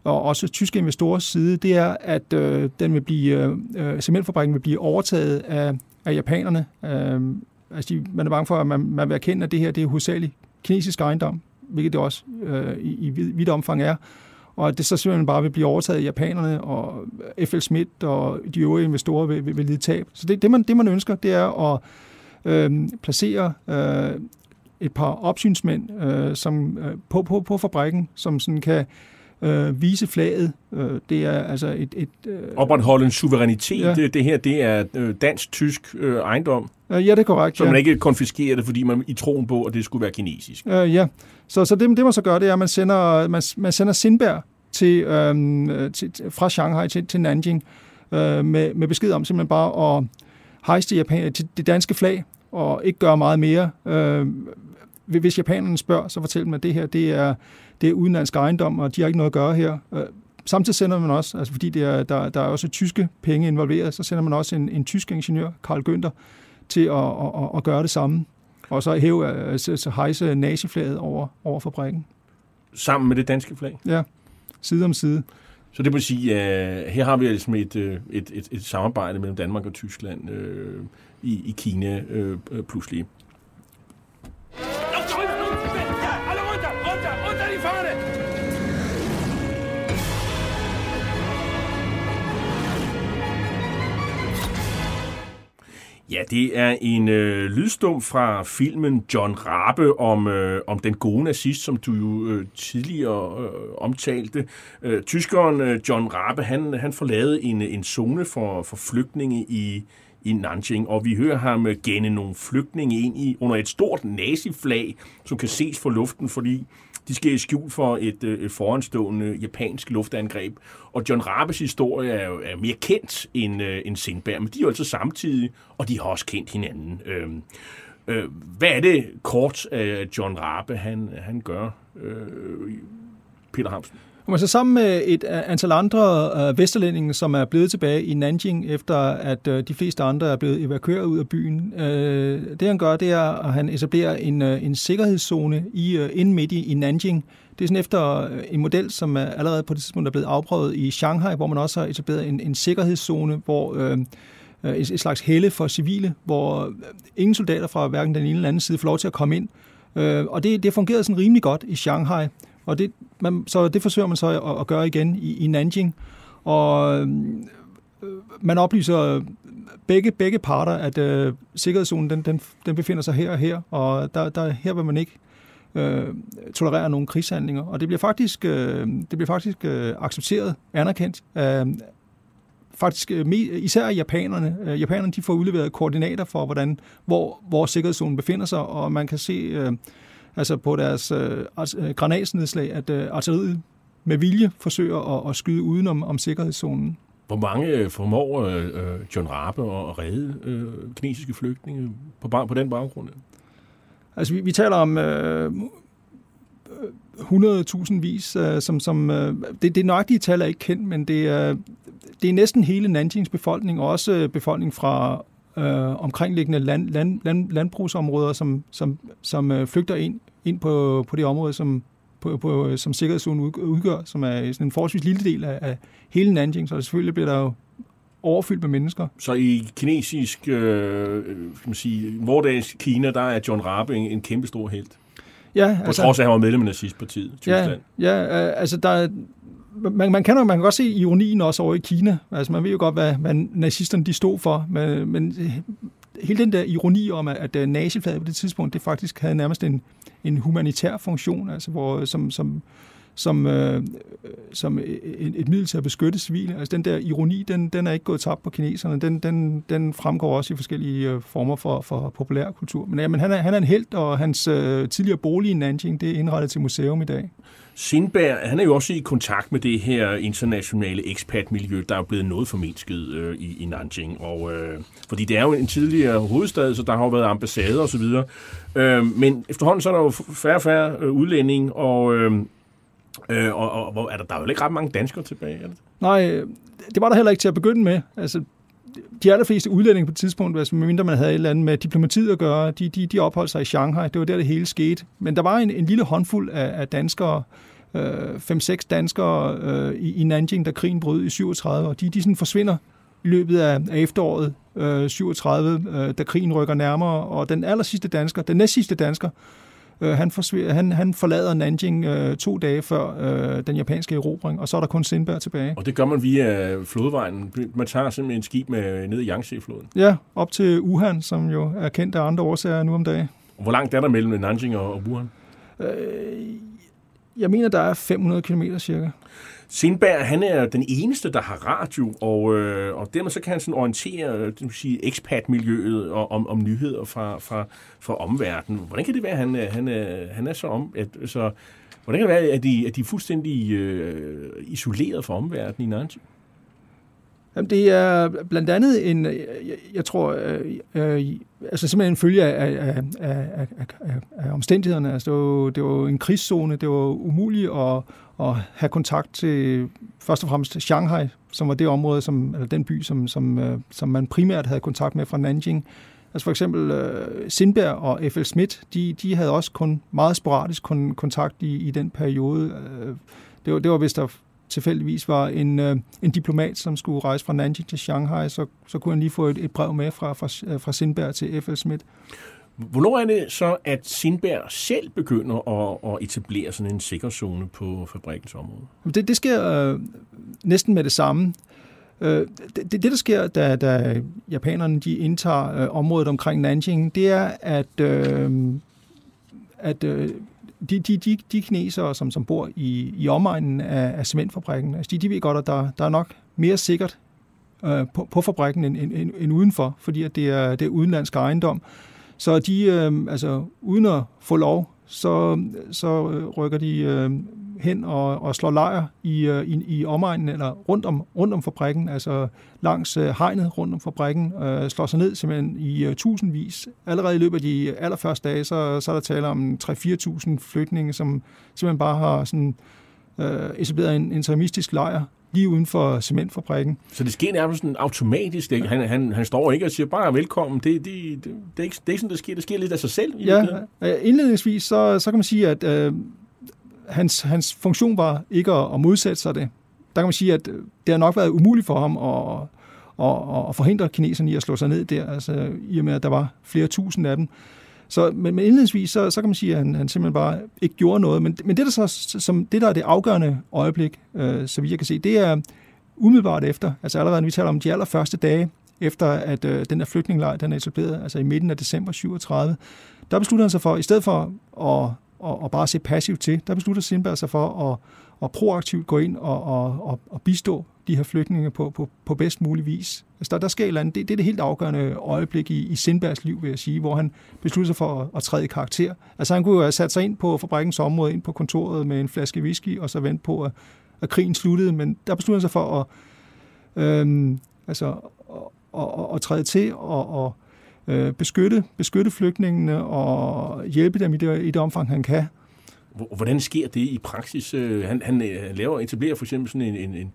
og også tyske investorers side, det er, at øh, den vil blive, øh, øh, cementfabrikken vil blive overtaget af, af japanerne. Øh, altså de, man er bange for, at man, man vil erkende, at det her det er hovedsageligt kinesisk ejendom, hvilket det også øh, i, i vidt omfang er, og at det så simpelthen bare vil blive overtaget af japanerne, og FL Schmidt og de øvrige investorer vil, vil, vil lide tab. Så det, det, man, det, man ønsker, det er at øh, placere øh, et par opsynsmænd øh, som, øh, på, på, på fabrikken, som sådan kan øh, vise flaget. Øh, det er altså et... et øh, Opretholde en suverænitet. Ja. Det, det her, det er øh, dansk-tysk øh, ejendom. Ja, det er korrekt. Så ja. man ikke konfiskerer det, fordi man i troen på, at det skulle være kinesisk. Øh, ja, så, så det, det man så gør, det er, at man sender, man, man sender Sindberg til, øh, til, fra Shanghai til, til Nanjing øh, med, med besked om simpelthen bare at hejse det, Japan, til det danske flag og ikke gøre meget mere. Øh, hvis japanerne spørger, så fortæl dem, at det her det er, det er udenlandsk ejendom, og de har ikke noget at gøre her. Øh, samtidig sender man også, altså fordi det er, der, der er også tyske penge involveret, så sender man også en, en tysk ingeniør, Karl Günther, til at, at, at gøre det samme. Og så hæve, altså, så hejse naziflaget over, over fabrikken. Sammen med det danske flag? Ja, side om side. Så det vil sige, at uh, her har vi altså et, et, et, et samarbejde mellem Danmark og Tyskland uh, i, i Kina uh, pludselig. Ja, det er en øh, lydstum fra filmen John Rabe om, øh, om den gode nazist, som du jo øh, tidligere øh, omtalte. Øh, tyskeren øh, John Rabe, han, han forlade en, en zone for, for flygtninge i, i Nanjing, og vi hører ham øh, gænde nogle flygtninge ind i under et stort naziflag, som kan ses fra luften, fordi de skal i skjul for et, øh, et foranstående japansk luftangreb. Og John Rabes historie er jo er mere kendt end, øh, end Sindberg, men de er jo altså samtidig, og de har også kendt hinanden. Øh, øh, hvad er det kort, øh, John Rabe han, han gør, øh, Peter Hamsen? Og så sammen med et øh, antal andre øh, vesterlændinge, som er blevet tilbage i Nanjing, efter at øh, de fleste andre er blevet evakueret ud af byen. Øh, det han gør, det er, at han etablerer en, øh, en sikkerhedszone i, øh, inde midt i, i Nanjing. Det er sådan efter øh, en model, som er allerede på det tidspunkt er blevet afprøvet i Shanghai, hvor man også har etableret en, en sikkerhedszone, hvor... Øh, øh et, et slags helle for civile, hvor ingen soldater fra hverken den ene eller anden side får lov til at komme ind. Og det, det fungerede sådan rimelig godt i Shanghai. Og det, man, så det forsøger man så at, at gøre igen i, i Nanjing. Og øh, man oplyser begge, begge parter, at øh, sikkerhedszonen den, den, den befinder sig her og her, og der, der, her vil man ikke øh, tolerere nogle krigshandlinger. Og det bliver faktisk, øh, det bliver faktisk øh, accepteret, anerkendt Øh, faktisk især japanerne. Øh, japanerne de får udleveret koordinater for, hvordan, hvor, hvor sikkerhedszonen befinder sig, og man kan se øh, altså på deres øh, øh, granatsnedslag, at øh, artilleriet med vilje forsøger at, at skyde udenom om sikkerhedszonen. Hvor mange øh, formår øh, John Rabe at redde øh, kinesiske flygtninge på, på den baggrund? Altså, vi, vi taler om øh, 100.000 vis, øh, som, som øh, det, det nøjagtige tal er ikke kendt, men det er, det er næsten hele Nanjings befolkning, og også befolkning fra øh, omkringliggende land, land, land, landbrugsområder, som, som, som øh, flygter ind, ind på, på det område, som, på, på, som sikkerhedszonen udgør, som er sådan en forholdsvis lille del af, af hele Nanjing, så selvfølgelig bliver der jo overfyldt med mennesker. Så i kinesisk, øh, kan man sige, vordags Kina, der er John Rabe en, en kæmpe stor helt. Ja, på altså, trods af, at han var medlem af nazistpartiet, Tyskland. Ja, ja øh, altså der, man, man, kan, man kan godt se ironien også over i Kina. Altså, man ved jo godt, hvad, hvad nazisterne de stod for, men, men øh, hele den der ironi om, at, øh, at naziflaget på det tidspunkt, det faktisk havde nærmest en, en humanitær funktion, altså hvor, øh, som, som, som, øh, som et, et middel til at beskytte civile. Altså den der ironi, den, den er ikke gået tabt på kineserne. Den, den, den fremgår også i forskellige former for, for populær kultur. Men, ja, men han, er, han er en held, og hans øh, tidligere bolig i Nanjing, det er indrettet til museum i dag. Sindberg, han er jo også i kontakt med det her internationale ekspatmiljø, der er blevet noget formindsket øh, i, i Nanjing. Og, øh, fordi det er jo en tidligere hovedstad, så der har jo været ambassader osv. Øh, men efterhånden så er der jo færre og færre øh, udlænding, og, øh, øh, og, og, hvor, er der, der er jo ikke ret mange danskere tilbage. Er det? Nej, det var der heller ikke til at begynde med. Altså, de allerfleste udlændinge på et tidspunkt, altså medmindre man havde et eller andet med diplomatiet at gøre, de, de, de opholdt sig i Shanghai. Det var der, det hele skete. Men der var en, en lille håndfuld af, af danskere, øh, fem-seks danskere øh, i, i Nanjing, da krigen brød i 37, og de, de sådan forsvinder i løbet af, af efteråret øh, 37, øh, da krigen rykker nærmere, og den aller sidste dansker, den næst sidste dansker, øh, han, forsvinder, han, han forlader Nanjing øh, to dage før øh, den japanske erobring, og så er der kun Sindberg tilbage. Og det gør man via flodvejen. Man tager simpelthen en skib med, ned i Yangtze-floden. Ja, op til Wuhan, som jo er kendt af andre årsager nu om dagen. Hvor langt er der mellem Nanjing og Wuhan? Øh, jeg mener, der er 500 km cirka. Sindberg, han er den eneste, der har radio, og, øh, og dermed så kan han sådan orientere øh, det vil sige, ekspertmiljøet og, om, om nyheder fra, fra, fra omverdenen. Hvordan kan det være, at han, øh, han, er, han er så om... At, så, hvordan kan det være, at de, at de er fuldstændig øh, isoleret fra omverdenen i Nancy? Jamen, det er blandt andet en, øh, jeg, jeg tror, øh, øh, altså simpelthen en følge af, af, af, af, af, af omstændighederne. Altså, det, var, det var en krigszone, det var umuligt at, at have kontakt til først og fremmest Shanghai, som var det område, som, eller den by, som, som, øh, som man primært havde kontakt med fra Nanjing. Altså for eksempel øh, Sindberg og F.L. Schmidt, de, de havde også kun meget sporadisk kun, kontakt i, i den periode. Øh, det, var, det var hvis der tilfældigvis var en, uh, en diplomat, som skulle rejse fra Nanjing til Shanghai, så, så kunne han lige få et, et brev med fra, fra, fra Sindberg til F.L. Schmidt. Hvornår er det så, at Sindberg selv begynder at, at etablere sådan en sikkerhedszone på fabrikkens område? Det, det sker øh, næsten med det samme. Øh, det, det, der sker, da, da japanerne de indtager øh, området omkring Nanjing, det er, at, øh, at øh, de, de, de, de kinesere, som, som bor i, i omegnen af, af cementfabrikken, altså de, de ved godt, at der, der er nok mere sikkert øh, på, på fabrikken end, end, end, end udenfor, fordi at det, er, det er udenlandsk ejendom. Så de, øh, altså uden at få lov, så, så øh, rykker de øh, hen og, og slår lejr i, øh, i, i omegnen eller rundt om, rundt om fabrikken, altså langs øh, hegnet rundt om fabrikken, øh, slår sig ned simpelthen i øh, tusindvis. Allerede i løbet af de allerførste dage, så, så er der tale om 3-4.000 flygtninge, som simpelthen bare har sådan, øh, etableret en interimistisk lejr lige uden for cementfabrikken. Så det sker nærmest sådan automatisk. Ikke? Han, han, han står ikke og siger bare velkommen. Det, det, det, det, er, ikke, det er ikke sådan, det sker. Det sker lidt af sig selv. Ja, indledningsvis så, så kan man sige, at øh, hans, hans funktion var ikke at, at modsætte sig det. Der kan man sige, at øh, det har nok været umuligt for ham at, at, at forhindre kineserne i at slå sig ned der, altså i og med, at der var flere tusind af dem. Så, men, men indledningsvis, så, så kan man sige, at han, han simpelthen bare ikke gjorde noget. Men, men det, der så, som, det, der er det afgørende øjeblik, øh, så vidt jeg kan se, det er umiddelbart efter, altså allerede, når vi taler om de allerførste dage, efter at øh, den der flygtningelejr, den er etableret, altså i midten af december 37, der beslutter han sig for, i stedet for at, og, og bare se passivt til, der beslutter Sindberg sig for at, at proaktivt gå ind og, og, og, og bistå de her flygtninge på, på, på bedst mulig vis. Altså der, der sker et eller andet. Det, det er det helt afgørende øjeblik i, i Sindbergs liv, vil jeg sige, hvor han beslutter sig for at, at træde i karakter. Altså han kunne jo have sat sig ind på fabrikkens område, ind på kontoret med en flaske whisky, og så vente på, at, at krigen sluttede. Men der beslutter han sig for at, øhm, altså, at, at, at træde til og, og øh, beskytte, beskytte flygtningene og hjælpe dem i det, i det omfang, han kan. Hvordan sker det i praksis? Øh, han, han laver, etablerer for eksempel sådan en, en, en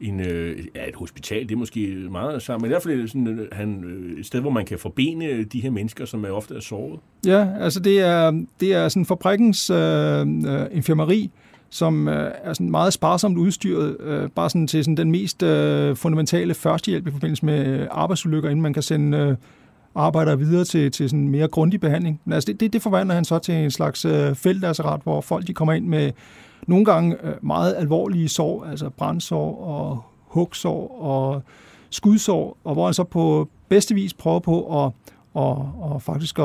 en, øh, ja, et hospital, det er måske meget sammen, men i hvert fald sådan, øh, han, øh, et sted, hvor man kan forbene de her mennesker, som er ofte er såret. Ja, altså det er, det er sådan fabrikkens øh, infirmeri, som øh, er sådan meget sparsomt udstyret, øh, bare sådan til sådan den mest øh, fundamentale førstehjælp i forbindelse med arbejdsulykker, inden man kan sende øh, arbejder videre til, til sådan mere grundig behandling. Men altså det, det, det forvandler han så til en slags øh, feltasseret, hvor folk de kommer ind med nogle gange øh, meget alvorlige sår, altså brændsår og hugsår og skudsår, og hvor han så på bedste vis prøver på at, og, og faktisk at,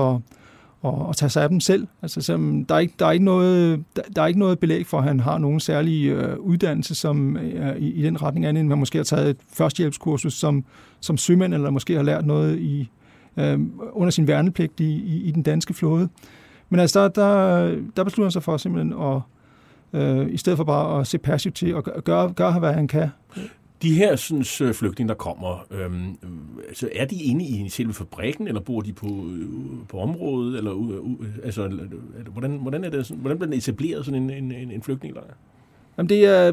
og, og tage sig af dem selv. Altså, selvom der, er ikke, der, er ikke noget, der, der er ikke noget belæg for, at han har nogen særlig øh, uddannelse som, øh, i, i den retning, andet end man måske har taget et førstehjælpskursus som, som sømand, eller måske har lært noget i, øh, under sin værnepligt i, i, i den danske flåde. Men altså, der, der, der beslutter han sig for simpelthen at, øh, i stedet for bare at se passivt til og gøre, gøre hvad han kan. De her synes, øh, flygtninge, der kommer, øhm, altså, er de inde i selve fabrikken, eller bor de på, øh, på området? Eller, øh, altså, hvordan, hvordan, er det, sådan, hvordan bliver den etableret, sådan en, en, en flygtningelejr? Jamen det, er,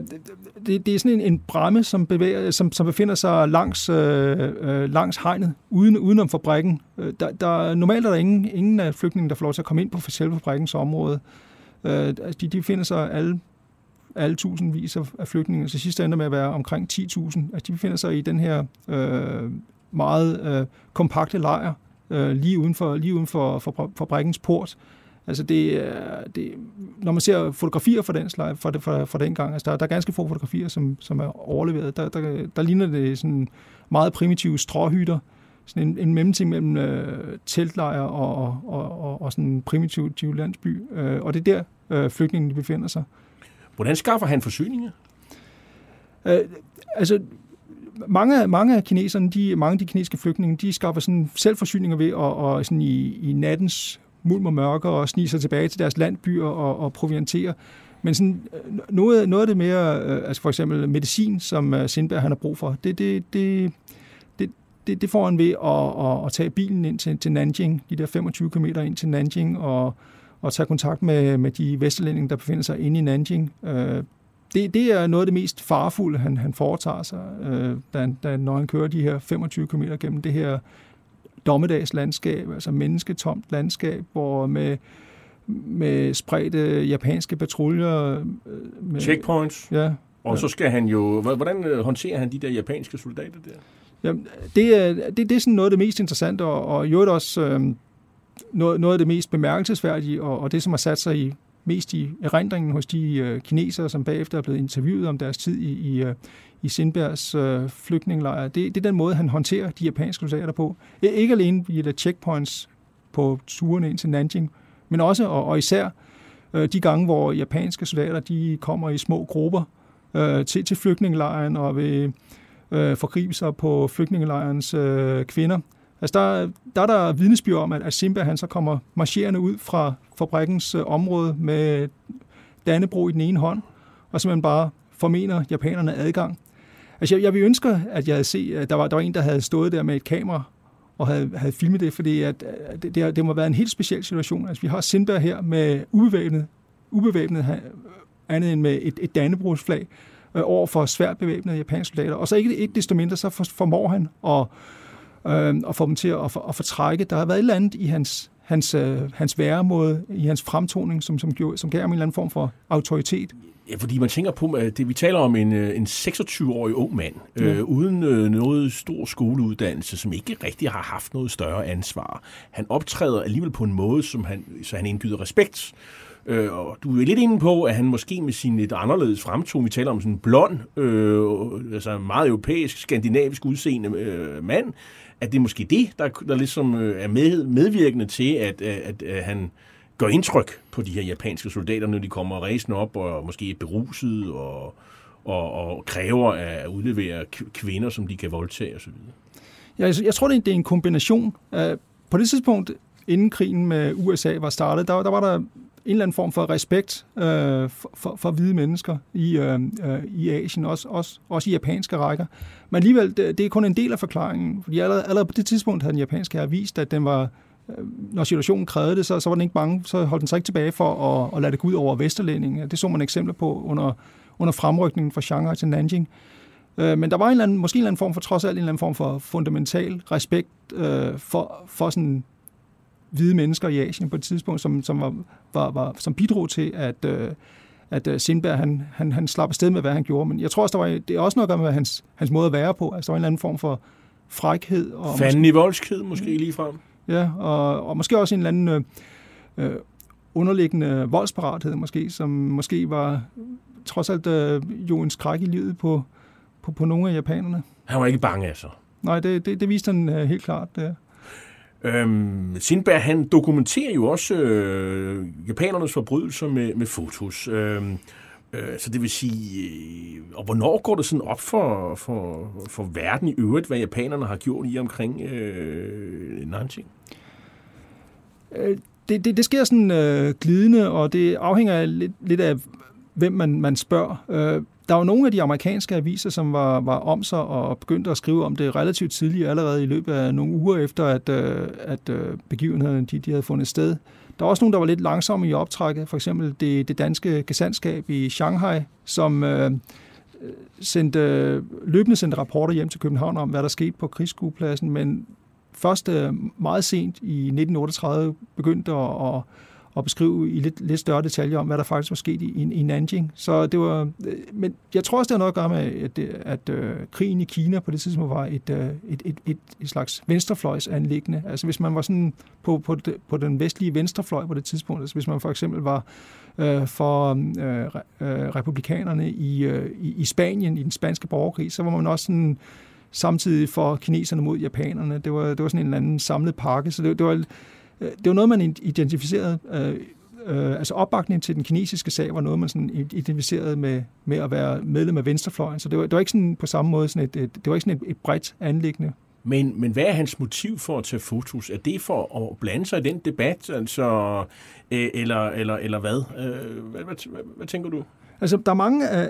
det, det er sådan en, en bramme, som, bevæger, som, som befinder sig langs, øh, øh langs hegnet, uden, udenom fabrikken. Øh, der, der, normalt er der ingen, ingen af flygtningene, der får lov til at komme ind på selve fabrikkens område. Øh, altså, de, de finder sig alle, alle tusindvis af, flygtninge, så sidst ender med at være omkring 10.000. Altså de befinder sig i den her øh, meget øh, kompakte lejr, øh, lige uden for, lige uden for, for fabrikkens port. Altså det, det, når man ser fotografier fra den, slide, fra, fra, fra den gang, altså der, der er ganske få fotografier, som, som er overleveret. Der, der, der ligner det sådan meget primitive stråhytter, sådan en, en mellemting mellem øh, teltlejr og, og, og, og, og sådan en primitiv landsby. Øh, og det er der, øh, flygtningene befinder sig. Hvordan skaffer han forsyninger? Øh, altså, mange, mange af kineserne, de, mange af de kinesiske flygtninge, de skaffer sådan selvforsyninger ved at og sådan i, i nattens mulm og mørke og snige sig tilbage til deres landbyer og, og proviantere. Men sådan, øh, noget, noget af det mere, øh, altså for eksempel medicin, som øh, Sindberg han har brug for, det, det, det, det, det får han ved at, at, at tage bilen ind til, til Nanjing, de der 25 km ind til Nanjing, og, og tage kontakt med, med de vestlændinge, der befinder sig inde i Nanjing. Øh, det, det er noget af det mest farfulde, han, han foretager sig, øh, da, da, når han kører de her 25 km gennem det her dommedagslandskab, altså mennesketomt landskab, hvor med, med spredte japanske patruljer. Øh, med, Checkpoints. Ja. Og ja. så skal han jo... Hvordan håndterer han de der japanske soldater der? Jamen, det, er, det, det er sådan noget af det mest interessante, og, og jo også øh, noget, noget af det mest bemærkelsesværdige, og, og det, som har sat sig i mest i erindringen hos de øh, kinesere, som bagefter er blevet interviewet om deres tid i, i, øh, i Sindbergs øh, flygtningelejr. Det, det er den måde, han håndterer de japanske soldater på. Ikke alene via de checkpoints på turene ind til Nanjing, men også og, og især øh, de gange, hvor japanske soldater de kommer i små grupper øh, til, til flygtningelejren og vil øh, forgribe sig på flygtningelejrens øh, kvinder. Altså der, der er der vidnesbyrd om, at, Simba han så kommer marcherende ud fra fabrikkens øh, område med Dannebro i den ene hånd, og simpelthen bare formener japanerne adgang. Altså jeg, jeg vil ønske, at jeg havde set, at der var, der var en, der havde stået der med et kamera og havde, havde filmet det, fordi at, at det, det, det må være en helt speciel situation. Altså vi har Sindberg her med ubevæbnet, ubevæbnet øh, andet end med et, et Dannebrogsflag øh, over for svært bevæbnede japanske soldater. Og så ikke, ikke desto mindre, så formår han at øh, og få dem til at, at fortrække. Der har været et eller andet i hans, hans, øh, hans væremåde, i hans fremtoning, som, som, gjorde, som gav ham en eller anden form for autoritet. Ja, fordi man tænker på, at det, vi taler om en, øh, en 26-årig ung mand, øh, ja. uden øh, noget stor skoleuddannelse, som ikke rigtig har haft noget større ansvar. Han optræder alligevel på en måde, som han, så han indgyder respekt. Øh, og du er lidt inde på, at han måske med sin lidt anderledes fremtone, vi taler om sådan en blond, øh, altså meget europæisk, skandinavisk udseende øh, mand, at det er måske det, der, der ligesom øh, er med, medvirkende til, at, øh, at, at, at han gør indtryk på de her japanske soldater, når de kommer rejsen op og måske er beruset og, og, og kræver at udlevere kvinder, som de kan voldtage osv. Ja, jeg, jeg tror, det er en kombination. På det tidspunkt, inden krigen med USA var startet, der, der var der en eller anden form for respekt øh, for, for, for hvide mennesker i, øh, øh, i Asien, også, også, også i japanske rækker. Men alligevel, det, det er kun en del af forklaringen, fordi allerede, allerede på det tidspunkt havde den japanske her vist, at den var, øh, når situationen krævede det, så, så var den ikke bange, så holdt den sig ikke tilbage for at, at lade det gå ud over Vesterlændingen. Det så man eksempler på under, under fremrykningen fra Shanghai til Nanjing. Øh, men der var en eller anden, måske en eller anden form for, trods alt en eller anden form for fundamental respekt øh, for, for sådan hvide mennesker i Asien på et tidspunkt, som, som, var, var, var, som bidrog til, at, øh, at øh, Sindberg han, han, han slap afsted med, hvad han gjorde. Men jeg tror også, der var, det er også noget at gøre med hans, hans måde at være på. Altså, der var en eller anden form for frækhed. Og Fanden måske, i voldskhed måske mm. lige frem. Ja, og, og måske også en eller anden øh, øh, underliggende voldsparathed, måske, som måske var trods alt øh, jo en skræk i livet på, på, på nogle af japanerne. Han var ikke bange, altså? Nej, det, det, det viste han øh, helt klart. Det. Øhm, Sindberg, han dokumenterer jo også øh, japanernes forbrydelser med, med fotos. Øhm, øh, så det vil sige, øh, og hvornår går det sådan op for, for, for verden i øvrigt, hvad japanerne har gjort i omkring øh, Nanjing? Øh, det, det, det sker sådan øh, glidende, og det afhænger lidt, lidt af, hvem man, man spørger. Øh, der var nogle af de amerikanske aviser, som var, var om sig og begyndte at skrive om det relativt tidligt, allerede i løbet af nogle uger efter, at, øh, at begivenheden begivenhederne de, de havde fundet sted. Der var også nogle, der var lidt langsomme i optrækket. For eksempel det, det danske gesandskab i Shanghai, som øh, sendte, løbende sendte rapporter hjem til København om, hvad der skete på krigsskuepladsen, men først øh, meget sent i 1938 begyndte at, at at beskrive i lidt, lidt større detaljer om, hvad der faktisk var sket i, i, i Nanjing. Så det var, øh, men jeg tror også, det har noget at gøre med, at, at, at øh, krigen i Kina på det tidspunkt var et, øh, et, et, et, et slags venstrefløjsanlæggende. Altså hvis man var sådan på, på, på den vestlige venstrefløj på det tidspunkt, altså hvis man for eksempel var øh, for øh, øh, republikanerne i, øh, i, i Spanien i den spanske borgerkrig, så var man også sådan samtidig for kineserne mod japanerne. Det var, det var sådan en eller anden samlet pakke, så det, det var det var noget, man identificerede, øh, øh, altså opbakningen til den kinesiske sag var noget, man sådan identificerede med, med at være medlem af venstrefløjen. Så det var, det var ikke sådan på samme måde sådan et, et, det var ikke sådan et, et bredt anlæggende. Men, men hvad er hans motiv for at tage fotos? Er det for at blande sig i den debat, altså, øh, eller, eller, eller hvad? Øh, hvad, hvad, hvad? Hvad tænker du? Altså, der er mange, øh,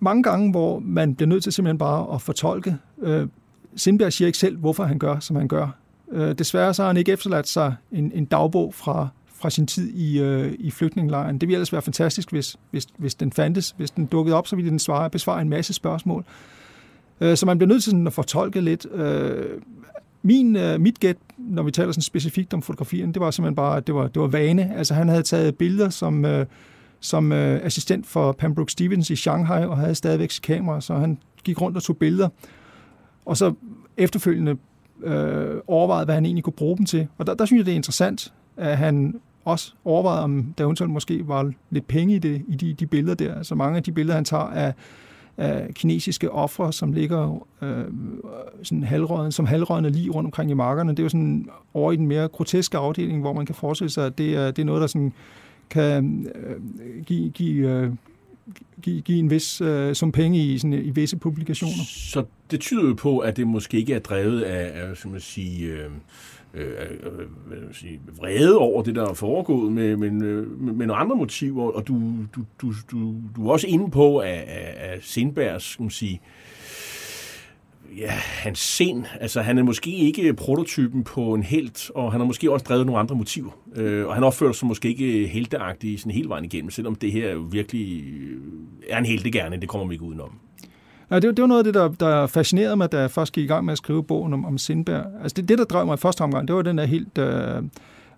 mange gange, hvor man bliver nødt til simpelthen bare at fortolke. Øh, Sindberg siger ikke selv, hvorfor han gør, som han gør. Øh, desværre så har han ikke efterladt sig en, en dagbog fra, fra sin tid i, øh, i flygtningelejren. Det ville ellers være fantastisk, hvis, hvis, hvis den fandtes. Hvis den dukkede op, så ville den svare, besvare en masse spørgsmål. Øh, så man bliver nødt til sådan at fortolke lidt. Øh, min, øh, mit gæt, når vi taler sådan specifikt om fotografien, det var simpelthen bare, det var, det var vane. Altså han havde taget billeder som, øh, som øh, assistent for Pembroke Stevens i Shanghai, og havde stadigvæk sit kamera, så han gik rundt og tog billeder. Og så efterfølgende øh, overvejede, hvad han egentlig kunne bruge dem til. Og der, der synes jeg, det er interessant, at han også overvejede, om der eventuelt måske var lidt penge i, det, i de, de billeder der. Altså mange af de billeder, han tager af, af kinesiske ofre, som ligger øh, sådan halvrøden, som halvrødende lige rundt omkring i markerne. Det er jo sådan over i den mere groteske afdeling, hvor man kan forestille sig, at det er, det er noget, der sådan kan øh, give, give, øh, give, give en vis øh, som penge i, sådan, i visse publikationer. Så det tyder jo på, at det måske ikke er drevet af, af som man sige, øh, øh, øh, øh sige, vrede over det, der er foregået, med, med, øh, med, med nogle andre motiver, og du, du, du, du, du er også inde på, at, at, Sindbergs, skal man sige, ja, hans sind, altså han er måske ikke prototypen på en helt, og han har måske også drevet nogle andre motiver. Øh, og han opfører sig måske ikke helteagtig sådan hele vejen igennem, selvom det her jo virkelig øh, er en helte gerne, det kommer vi ikke udenom. Ja, det, det var noget af det, der, der fascinerede mig, da jeg først gik i gang med at skrive bogen om, om Sindberg. Altså det, det, der drev mig i første omgang, det var den der helt, øh,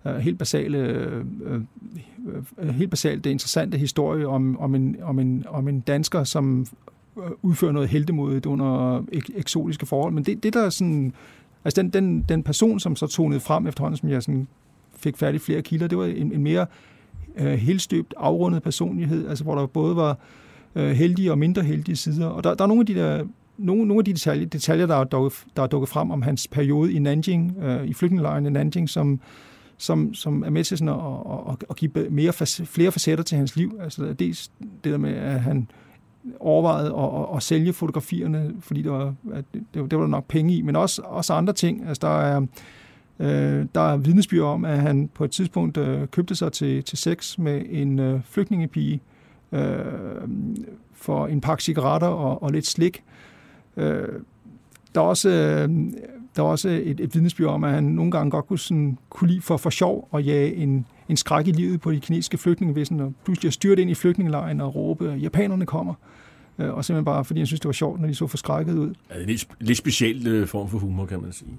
øh helt basale, øh, øh, øh, helt basalt det interessante historie om, om, en, om, en, om en dansker, som udføre noget heldemodigt under ek- eksotiske forhold. Men det, det der sådan, altså den, den, den person, som så tonede frem efterhånden, som jeg sådan fik færdig flere kilder, det var en, en mere øh, helstøbt, afrundet personlighed, altså hvor der både var øh, heldige og mindre heldige sider. Og der, der er nogle af de der nogle, nogle af de detaljer, detaljer der, er dukket, der er dukket frem om hans periode i Nanjing, øh, i flygtningelejren i Nanjing, som, som, som er med til sådan at, at, at give mere, flere facetter til hans liv. Altså dels det der med, at han overvejede at, at, at sælge fotografierne, fordi der var, at det, det var der nok penge i, men også, også andre ting. Altså der er, øh, der er vidnesbyrd om, at han på et tidspunkt øh, købte sig til, til sex med en øh, flygtningepige, øh, for en pakke cigaretter og, og lidt slik. Øh, der er også, øh, der er også et, et vidnesbyrd om, at han nogle gange godt kunne, sådan, kunne lide for, for sjov at jage en, en skræk i livet på de kinesiske flygtningevæsen, og pludselig styrte ind i flygtningelejren og råbe, at japanerne kommer. Øh, Øh, og simpelthen bare, fordi jeg synes, det var sjovt, når de så forskrækket ud. Ja, det er en lidt, lidt speciel øh, form for humor, kan man sige.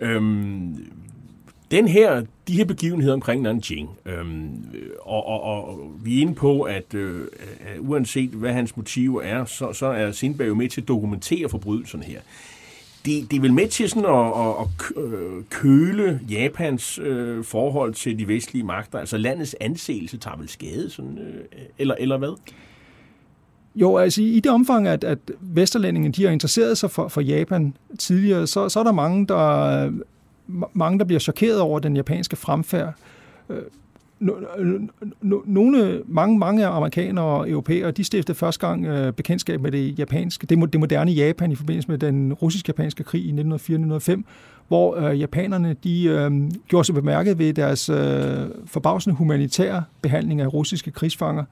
Øhm, den her, de her begivenheder omkring Nanjing, øhm, og, og, og vi er inde på, at, øh, uanset hvad hans motiv er, så, så er Sindberg jo med til at dokumentere forbrydelserne her. Det, det er vel med til sådan at, at, at øh, køle Japans øh, forhold til de vestlige magter, altså landets anseelse tager vel skade, sådan, øh, eller, eller hvad? Jo, altså i det omfang, at, at Vesterlændingen de har interesseret sig for, for Japan tidligere, så, så er der mange, der mange, der bliver chokeret over den japanske fremfærd. Øh, nogle, mange, mange amerikanere og europæere, de stiftede første gang øh, bekendtskab med det japanske, det, det moderne Japan i forbindelse med den russisk-japanske krig i 1904-1905, hvor øh, japanerne de øh, gjorde sig bemærket ved deres øh, forbavsende humanitære behandling af russiske krigsfanger.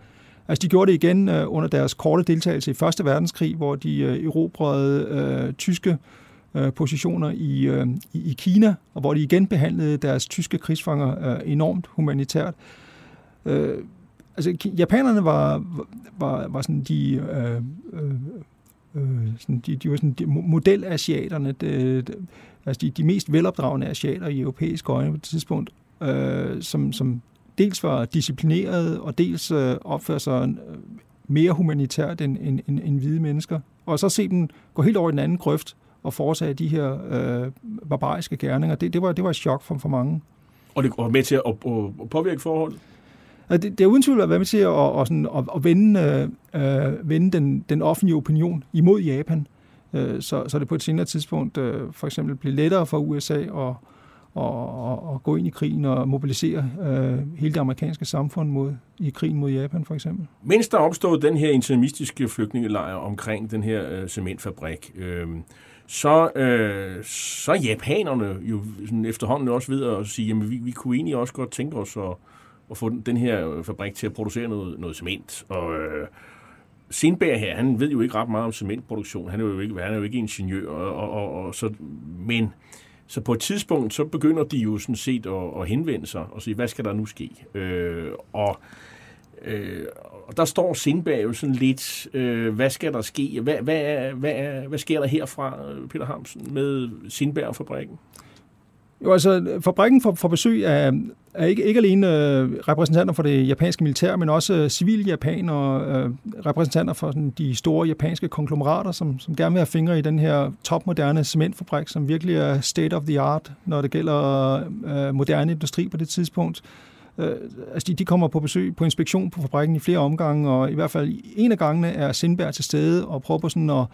Altså de gjorde det igen øh, under deres korte deltagelse i Første Verdenskrig, hvor de øh, erobrede øh, tyske øh, positioner i, øh, i, i Kina, og hvor de igen behandlede deres tyske krigsfanger øh, enormt humanitært. Øh, altså, japanerne var, var, var sådan de... Øh, øh, øh, sådan, de, de var sådan de modelasiaterne, de, de, altså de, de mest velopdragende asiater i europæisk øjne på et tidspunkt, øh, som, som dels var disciplineret, og dels øh, sig øh, mere humanitært end, end, end, end hvide mennesker. Og så se dem gå helt over i den anden grøft, at foretage de her øh, barbariske gerninger. Det, det, var, det var et chok for, for mange. Og det var med til at, at, at påvirke forholdet? Det, det er uden tvivl at være med til at, at, sådan, at, at vende, øh, vende den, den offentlige opinion imod Japan, øh, så, så det på et senere tidspunkt øh, for eksempel blev lettere for USA at, og, og gå ind i krigen og mobilisere øh, hele det amerikanske samfund mod, i krigen mod Japan for eksempel. Mens der opstod den her interimistiske flygtningelejr omkring den her øh, cementfabrik, øh, så, øh, så japanerne jo sådan efterhånden også ved at sige, at vi, vi kunne egentlig også godt tænke os at, at få den, den her øh, fabrik til at producere noget, noget cement. Og øh, Sindberg her, han ved jo ikke ret meget om cementproduktion. Han er jo ikke, han er jo ikke ingeniør. Og, og, og, og så, men så på et tidspunkt, så begynder de jo sådan set at, at henvende sig og sige, hvad skal der nu ske? Øh, og Øh, og der står Sindberg jo sådan lidt, øh, hvad skal der ske? Hvad, hvad, hvad, hvad sker der herfra, Peter Hamsen, med Sindberg-fabrikken? Jo, altså, fabrikken får, får besøg af, af ikke, ikke alene øh, repræsentanter for det japanske militær, men også øh, civile japanere, øh, repræsentanter for sådan, de store japanske konglomerater, som, som gerne vil have fingre i den her topmoderne cementfabrik, som virkelig er state of the art, når det gælder øh, moderne industri på det tidspunkt. Øh, altså de, de kommer på besøg på inspektion på fabrikken i flere omgange, og i hvert fald en af gangene er Sindberg til stede og prøver på sådan at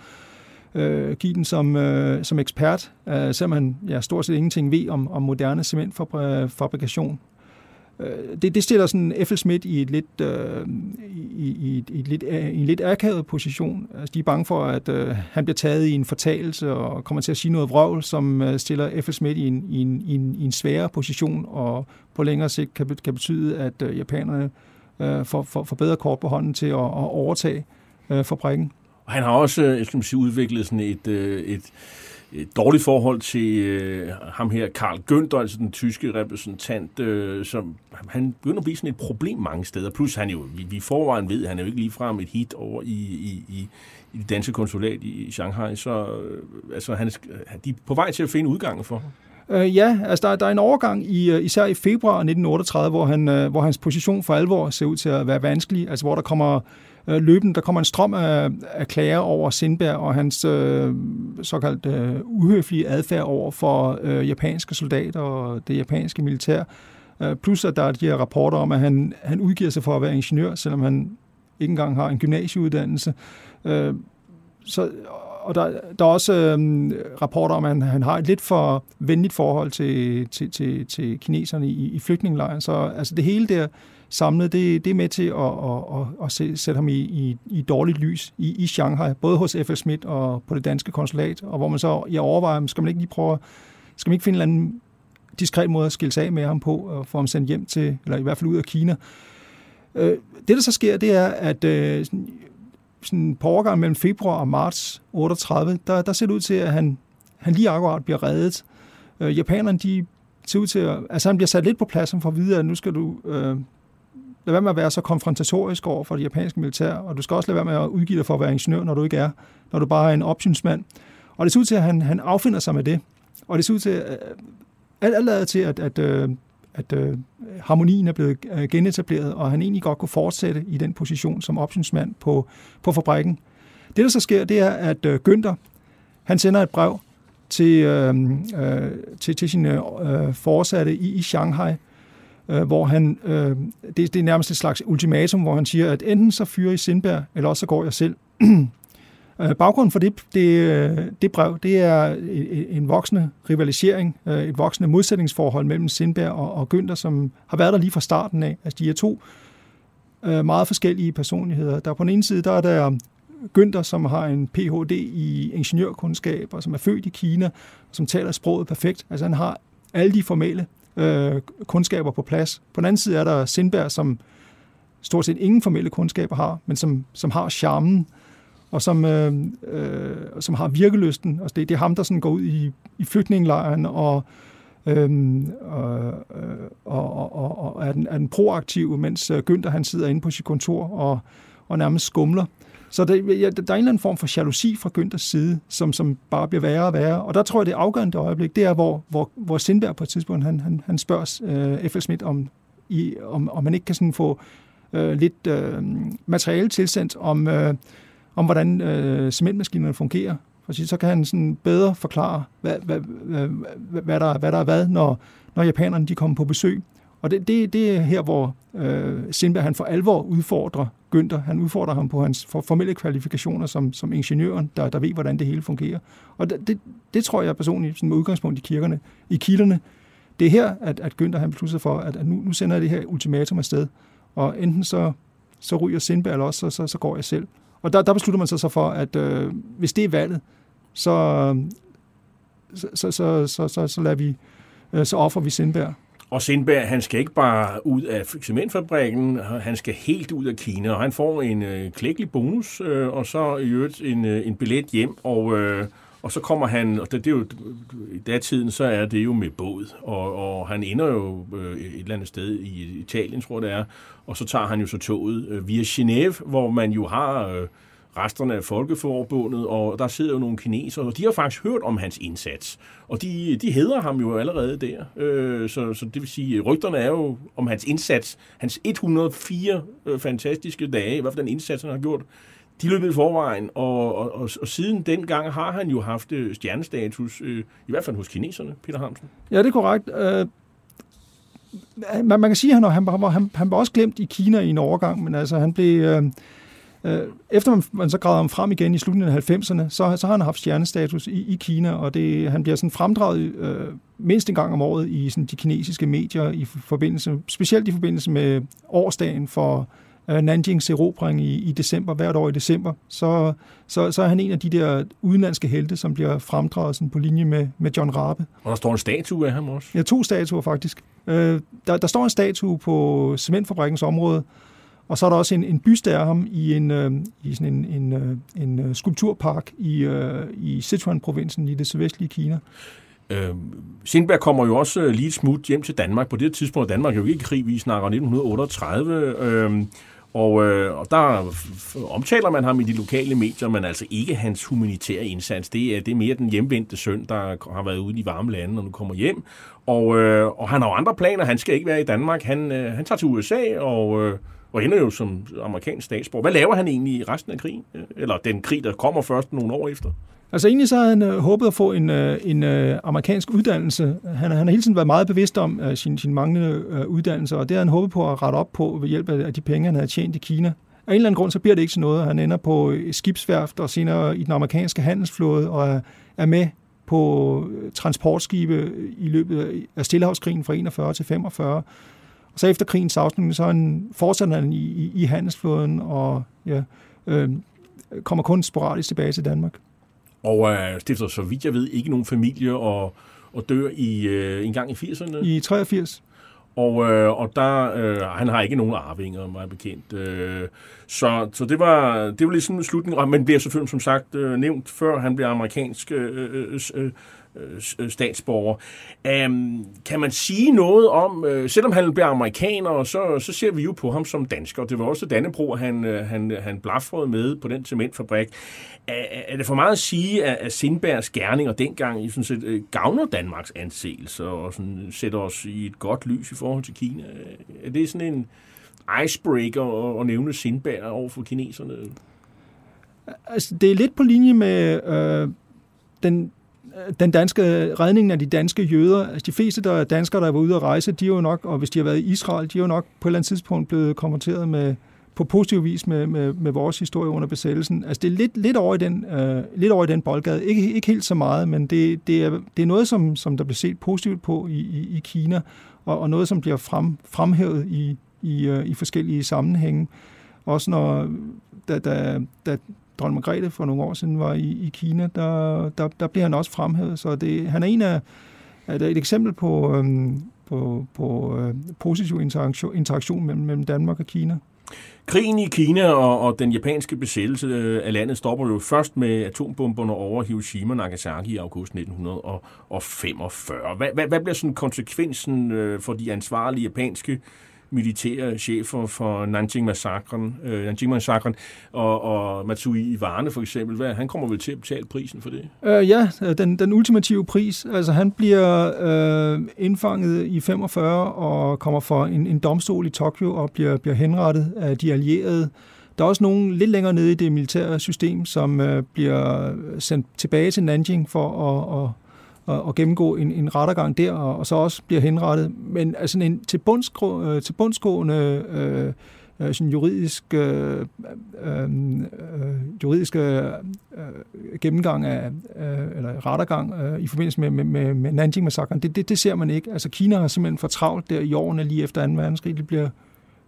øh, give den som, øh, som ekspert, øh, selvom han ja, stort set ingenting ved om, om moderne cementfabrikation. Øh, det, det stiller sådan F.L. Schmidt i, et lidt, øh, i, i, i, et lidt, øh, i en lidt akavet position. Altså, de er bange for, at øh, han bliver taget i en fortalelse og kommer til at sige noget vrøvl, som øh, stiller F.L. Schmidt i en, i, en, i, en, i en sværere position, og på længere sigt kan, kan betyde, at øh, japanerne øh, får, får, får bedre kort på hånden til at, at overtage øh, fabrikken. Og han har også øh, jeg skal sige, udviklet sådan et, øh, et, et dårligt forhold til øh, ham her, Karl Günther, altså den tyske repræsentant, øh, som han begynder at blive sådan et problem mange steder. Plus han jo, vi, vi forvejen ved, han er jo ikke ligefrem et hit over i, i, i, i det danske konsulat i Shanghai, så øh, altså, han, de er på vej til at finde udgangen for ham. Øh, ja, altså der, der er en overgang, i, øh, især i februar 1938, hvor, han, øh, hvor hans position for alvor ser ud til at være vanskelig, altså hvor der kommer øh, løbende, der kommer en strøm af, af klager over Sindberg og hans øh, såkaldt øh, uhøflige adfærd over for øh, japanske soldater og det japanske militær. Øh, plus at der er de her rapporter om, at han, han udgiver sig for at være ingeniør, selvom han ikke engang har en gymnasieuddannelse. Øh, så, og der, der er også øh, rapporter om, at han, han har et lidt for venligt forhold til, til, til, til kineserne i, i flygtningelejren. Så altså det hele der samlet, det, det er med til at, at, at, at sætte ham i, i, i dårligt lys i, i Shanghai, både hos F.L. Schmidt og på det danske konsulat, og hvor man så jeg overvejer, skal man ikke lige prøve, skal man ikke finde en eller anden diskret måde at skille sig af med ham på, og få ham sendt hjem til, eller i hvert fald ud af Kina. Øh, det, der så sker, det er, at øh, sådan, sådan på overgang mellem februar og marts 38, der, der ser det ud til, at han, han lige akkurat bliver reddet. Øh, japanerne, de ser ud til at, altså han bliver sat lidt på plads, for at vide, at nu skal du øh, lad være med at være så konfrontatorisk over for det japanske militær, og du skal også lade være med at udgive dig for at være ingeniør, når du ikke er, når du bare er en optionsmand. Og det ser ud til, at han, han affinder sig med det. Og det ser ud til, at alt, er til, at, at, øh, at, at harmonien er blevet genetableret, og han egentlig godt kunne fortsætte i den position som optionsmand på, på fabrikken. Det, der så sker, det er, at Günther, han sender et brev til, øh, til, til sine øh, forsatte i, i Shanghai, øh, hvor han, øh, det, det er nærmest et slags ultimatum, hvor han siger, at enten så fyrer I Sindberg, eller også så går jeg selv. Øh, baggrunden for det, det, øh, det brev, det er en voksende rivalisering, øh, et voksende modsætningsforhold mellem Sindberg og, og Günther, som har været der lige fra starten af. Altså de er to meget forskellige personligheder. Der på den ene side, der er der Günther, som har en Ph.D. i ingeniørkundskab, og som er født i Kina, og som taler sproget perfekt. Altså han har alle de formelle øh, kundskaber på plads. På den anden side er der Sindberg, som stort set ingen formelle kundskaber har, men som, som har charmen, og som, øh, øh, som har virkelysten. Altså det, det er ham, der sådan går ud i, i flygtningelejren og, øh, og, øh, og, og, og er, den, er den proaktiv, mens øh, Günther han sidder inde på sit kontor og, og nærmest skumler. Så der, ja, der er en eller anden form for jalousi fra Günthers side, som, som bare bliver værre og værre. Og der tror jeg, det afgørende øjeblik, det er, hvor, hvor, hvor Sindberg på et tidspunkt, han, han, han spørger øh, F.L. Schmidt, om, i, om, om man ikke kan sådan få øh, lidt øh, materiale tilsendt om, øh, om hvordan øh, cementmaskinerne fungerer. For så kan han sådan bedre forklare, hvad, hvad, hvad, hvad, der, hvad der er hvad, når, når japanerne de kommer på besøg. Og det, det, det er her, hvor øh, Sindberg han for alvor udfordrer Günther. Han udfordrer ham på hans formelle kvalifikationer som, som ingeniøren, der, der ved, hvordan det hele fungerer. Og det, det, tror jeg personligt, som udgangspunkt i kirkerne, i kilderne, det er her, at, at Günther han beslutter for, at, at nu, nu sender jeg det her ultimatum afsted, og enten så, så ryger Sindberg, eller også så, så, så går jeg selv. Og der, der beslutter man sig så for, at øh, hvis det er valget, så, så, så, så, så, så, så lader vi, øh, så offer vi Sindberg. Og Sindberg, han skal ikke bare ud af cementfabrikken, han skal helt ud af Kina, og han får en øh, klækkelig bonus, øh, og så i øvrigt en, øh, en billet hjem, og, øh, og så kommer han, og det, det er jo, i datiden, så er det jo med båd, og, og han ender jo øh, et eller andet sted i Italien, tror jeg det er, og så tager han jo så toget øh, via Genève, hvor man jo har... Øh, resterne af Folkeforbundet, og der sidder jo nogle kinesere, og de har faktisk hørt om hans indsats. Og de, de hedder ham jo allerede der. Øh, så, så det vil sige, rygterne er jo om hans indsats, hans 104 øh, fantastiske dage, i hvert fald den indsats, han har gjort, de løb i forvejen, og, og, og, og siden dengang har han jo haft øh, stjernestatus, øh, i hvert fald hos kineserne, Peter Hansen. Ja, det er korrekt. Øh, man, man kan sige, at han, han, han, han var også glemt i Kina i en overgang, men altså han blev... Øh, efter man, man så gravede ham frem igen i slutningen af 90'erne, så, så har han haft stjernestatus i, i Kina, og det, han bliver sådan fremdraget øh, mindst en gang om året i sådan, de kinesiske medier, i forbindelse, specielt i forbindelse med årsdagen for øh, Nanjings erobring i, i december, hvert år i december, så, så, så er han en af de der udenlandske helte, som bliver fremdraget sådan på linje med, med John Rabe. Og der står en statue af ham også? Ja, to statuer faktisk. Øh, der, der står en statue på cementfabrikkens område, og så er der også en, en byste af ham i, en, øh, i sådan en, en, øh, en øh, skulpturpark i, øh, i Sichuan-provincen i det sydvestlige Kina. Øh, Sindberg kommer jo også øh, lige smut hjem til Danmark. På det tidspunkt er Danmark jo ikke i krig, vi snakker 1938. Øh, og, øh, og der omtaler man ham i de lokale medier, men altså ikke hans humanitære indsats. Det er, det er mere den hjemvendte søn, der har været ude i varme lande og nu kommer hjem. Og, øh, og han har jo andre planer. Han skal ikke være i Danmark. Han, øh, han tager til USA og... Øh, og ender jo som amerikansk statsborger. Hvad laver han egentlig i resten af krigen? Eller den krig, der kommer først nogle år efter? Altså egentlig så havde han øh, håbet at få en, øh, en øh, amerikansk uddannelse. Han, han har hele tiden været meget bevidst om øh, sin, sin manglende øh, uddannelse, og det har han håbet på at rette op på ved hjælp af de penge, han havde tjent i Kina. Af en eller anden grund, så bliver det ikke til noget. Han ender på øh, skibsværft og senere i den amerikanske handelsflåde og er, er med på øh, transportskibe i løbet af Stillehavskrigen fra 41 til 45. Og så efter krigens afslutning, så han, fortsætter han i, i, i handelsflåden og ja, øh, kommer kun sporadisk tilbage til Danmark. Og øh, stifter, så vidt jeg ved, ikke nogen familie og, og dør i øh, en gang i 80'erne? I 83. Og, øh, og der, øh, han har ikke nogen arvinger, meget bekendt. Øh, så, så det var, det var ligesom en slutning. Men bliver selvfølgelig, som sagt, øh, nævnt før, han bliver amerikansk øh, øh, øh, statsborger. Um, kan man sige noget om, øh, selvom han bliver amerikaner, så, så ser vi jo på ham som dansker. Det var også Dannebro, han, øh, han, han blafrede med på den cementfabrik. Er, er det for meget at sige, at, at Sindbergs gerninger dengang sådan set, øh, gavner Danmarks anseelse og sådan, sætter os i et godt lys i forhold til Kina? Er det sådan en icebreaker at, at nævne Sindberg over for kineserne? Altså, det er lidt på linje med øh, den den danske redningen af de danske jøder, altså de fleste der er danskere, der var ude at rejse, de er jo nok, og hvis de har været i Israel, de er jo nok på et eller andet tidspunkt blevet konfronteret med, på positiv vis med, med, med vores historie under besættelsen. Altså det er lidt, lidt, over, i den, øh, lidt over i den boldgade. Ikke, ikke helt så meget, men det, det, er, det er noget, som, som der bliver set positivt på i, i, i Kina, og, og noget, som bliver frem, fremhævet i, i, øh, i forskellige sammenhænge. Også når, da, da, da dronning Margrethe for nogle år siden var i, i Kina, der, der, der bliver han også fremhævet. Så det, han er en af, er et eksempel på, øhm, på, på øh, positiv interaktion, interaktion mellem, mellem Danmark og Kina. Krigen i Kina og, og den japanske besættelse øh, af landet stopper jo først med atombomberne over Hiroshima og Nagasaki i august 1945. Hvad, hvad, hvad bliver sådan konsekvensen øh, for de ansvarlige japanske militære chefer for Nanjing-massakren, øh, Nanjing-massakren og, og Matsui Iwane for eksempel. Hvad, han kommer vel til at betale prisen for det? Øh, ja, øh, den, den ultimative pris. Altså han bliver øh, indfanget i 45 og kommer for en, en domstol i Tokyo og bliver, bliver henrettet af de allierede. Der er også nogen lidt længere nede i det militære system, som øh, bliver sendt tilbage til Nanjing for at, at og, og gennemgå en, en rettergang der, og, og så også bliver henrettet. Men altså en til, bundsgrå, øh, til bundsgående øh, øh, sådan juridisk, øh, øh, øh juridisk øh, øh, gennemgang af, øh, eller rettergang øh, i forbindelse med, med, med, med Nanjing-massakren, det, det, det ser man ikke. Altså Kina har simpelthen for travlt der i årene lige efter 2. verdenskrig. Det bliver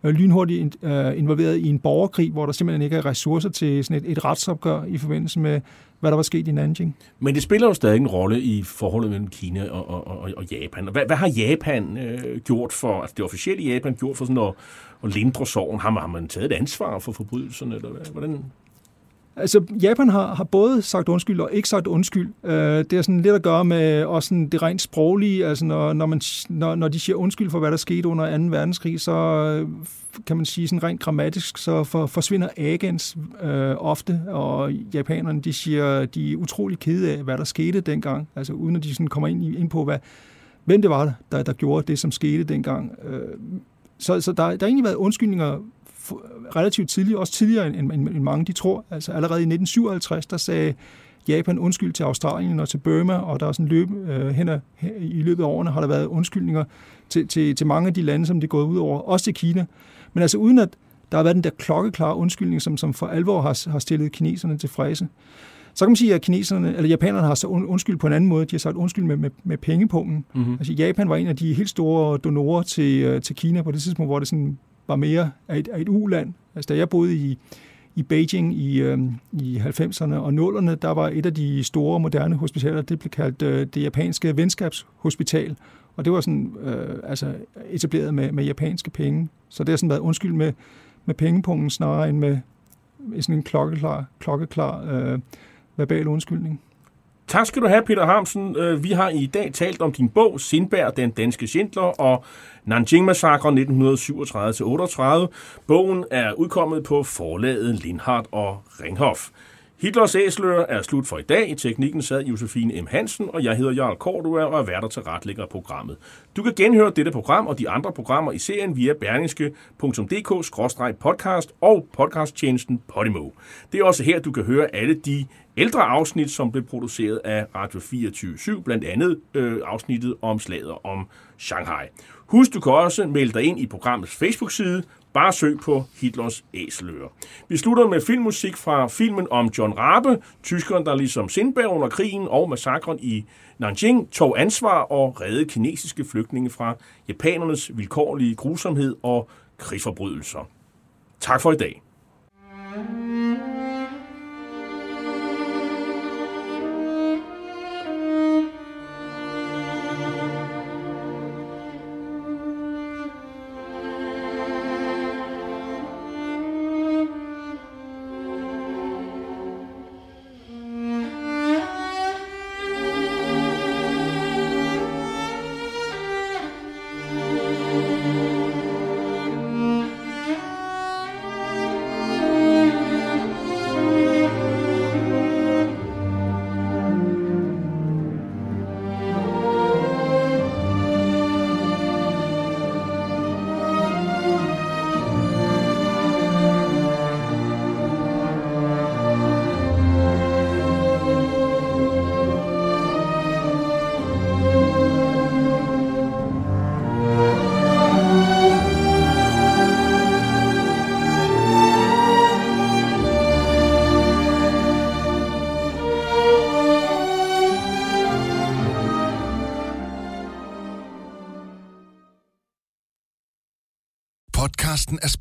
lynhurtigt øh, involveret i en borgerkrig, hvor der simpelthen ikke er ressourcer til sådan et, et retsopgør i forbindelse med, hvad der var sket i Nanjing. Men det spiller jo stadig en rolle i forholdet mellem Kina og, og, og, og Japan. Hvad, hvad har Japan øh, gjort for, altså det officielle Japan gjort for sådan at, at lindre sorgen? Har man, har man taget et ansvar for forbrydelserne, eller hvad? hvordan? Altså, Japan har, har både sagt undskyld og ikke sagt undskyld. Øh, det er sådan lidt at gøre med også sådan det rent sproglige. Altså, når, når, man, når, når de siger undskyld for, hvad der skete under 2. verdenskrig, så øh, kan man sige sådan rent grammatisk, så for, forsvinder agens øh, ofte, og japanerne, de siger, de er utrolig kede af, hvad der skete dengang, altså uden at de sådan kommer ind, ind på, hvad, hvem det var, der, der gjorde det, som skete dengang. Øh, så, så der, der har egentlig været undskyldninger relativt tidligt, også tidligere end, end, end mange de tror. Altså allerede i 1957, der sagde Japan undskyld til Australien og til Burma, og der er sådan løb, øh, hen, ad, i løbet af årene har der været undskyldninger til, til, til mange af de lande, som det er gået ud over, også til Kina. Men altså uden at der har været den der klokkeklare undskyldning, som, som for alvor har, har stillet kineserne til fræse. Så kan man sige, at kineserne, eller japanerne har så undskyld på en anden måde. De har sagt undskyld med, med, med pengepungen. Mm-hmm. Altså, Japan var en af de helt store donorer til, øh, til Kina på det tidspunkt, hvor det sådan var mere af et, af et uland. Altså, da jeg boede i, i Beijing i, øh, i 90'erne og 0'erne, der var et af de store moderne hospitaler, det blev kaldt øh, det japanske venskabshospital. Og det var sådan, øh, altså etableret med, med japanske penge. Så det har sådan været undskyld med, med pengepungen snarere end med, med sådan en klokkeklar, klokkeklar øh, verbal undskyldning. Tak skal du have, Peter Hamsen. Øh, vi har i dag talt om din bog, Sindberg, den danske Schindler, og Nanjing-massakren 1937-38. Bogen er udkommet på forlaget Lindhardt og Ringhof. Hitlers æsler er slut for i dag. I teknikken sad Josefine M. Hansen, og jeg hedder Jarl Kordua og er værter til retlægger programmet. Du kan genhøre dette program og de andre programmer i serien via berlingske.dk-podcast og podcasttjenesten Podimo. Det er også her, du kan høre alle de ældre afsnit, som blev produceret af Radio 24 blandt andet øh, afsnittet om slaget om Shanghai. Husk, du kan også melde dig ind i programmets Facebook-side, Bare søg på Hitlers æseløer. Vi slutter med filmmusik fra filmen om John Rabe, tyskeren, der ligesom Sindberg under krigen og massakren i Nanjing tog ansvar og redde kinesiske flygtninge fra japanernes vilkårlige grusomhed og krigsforbrydelser. Tak for i dag. thank you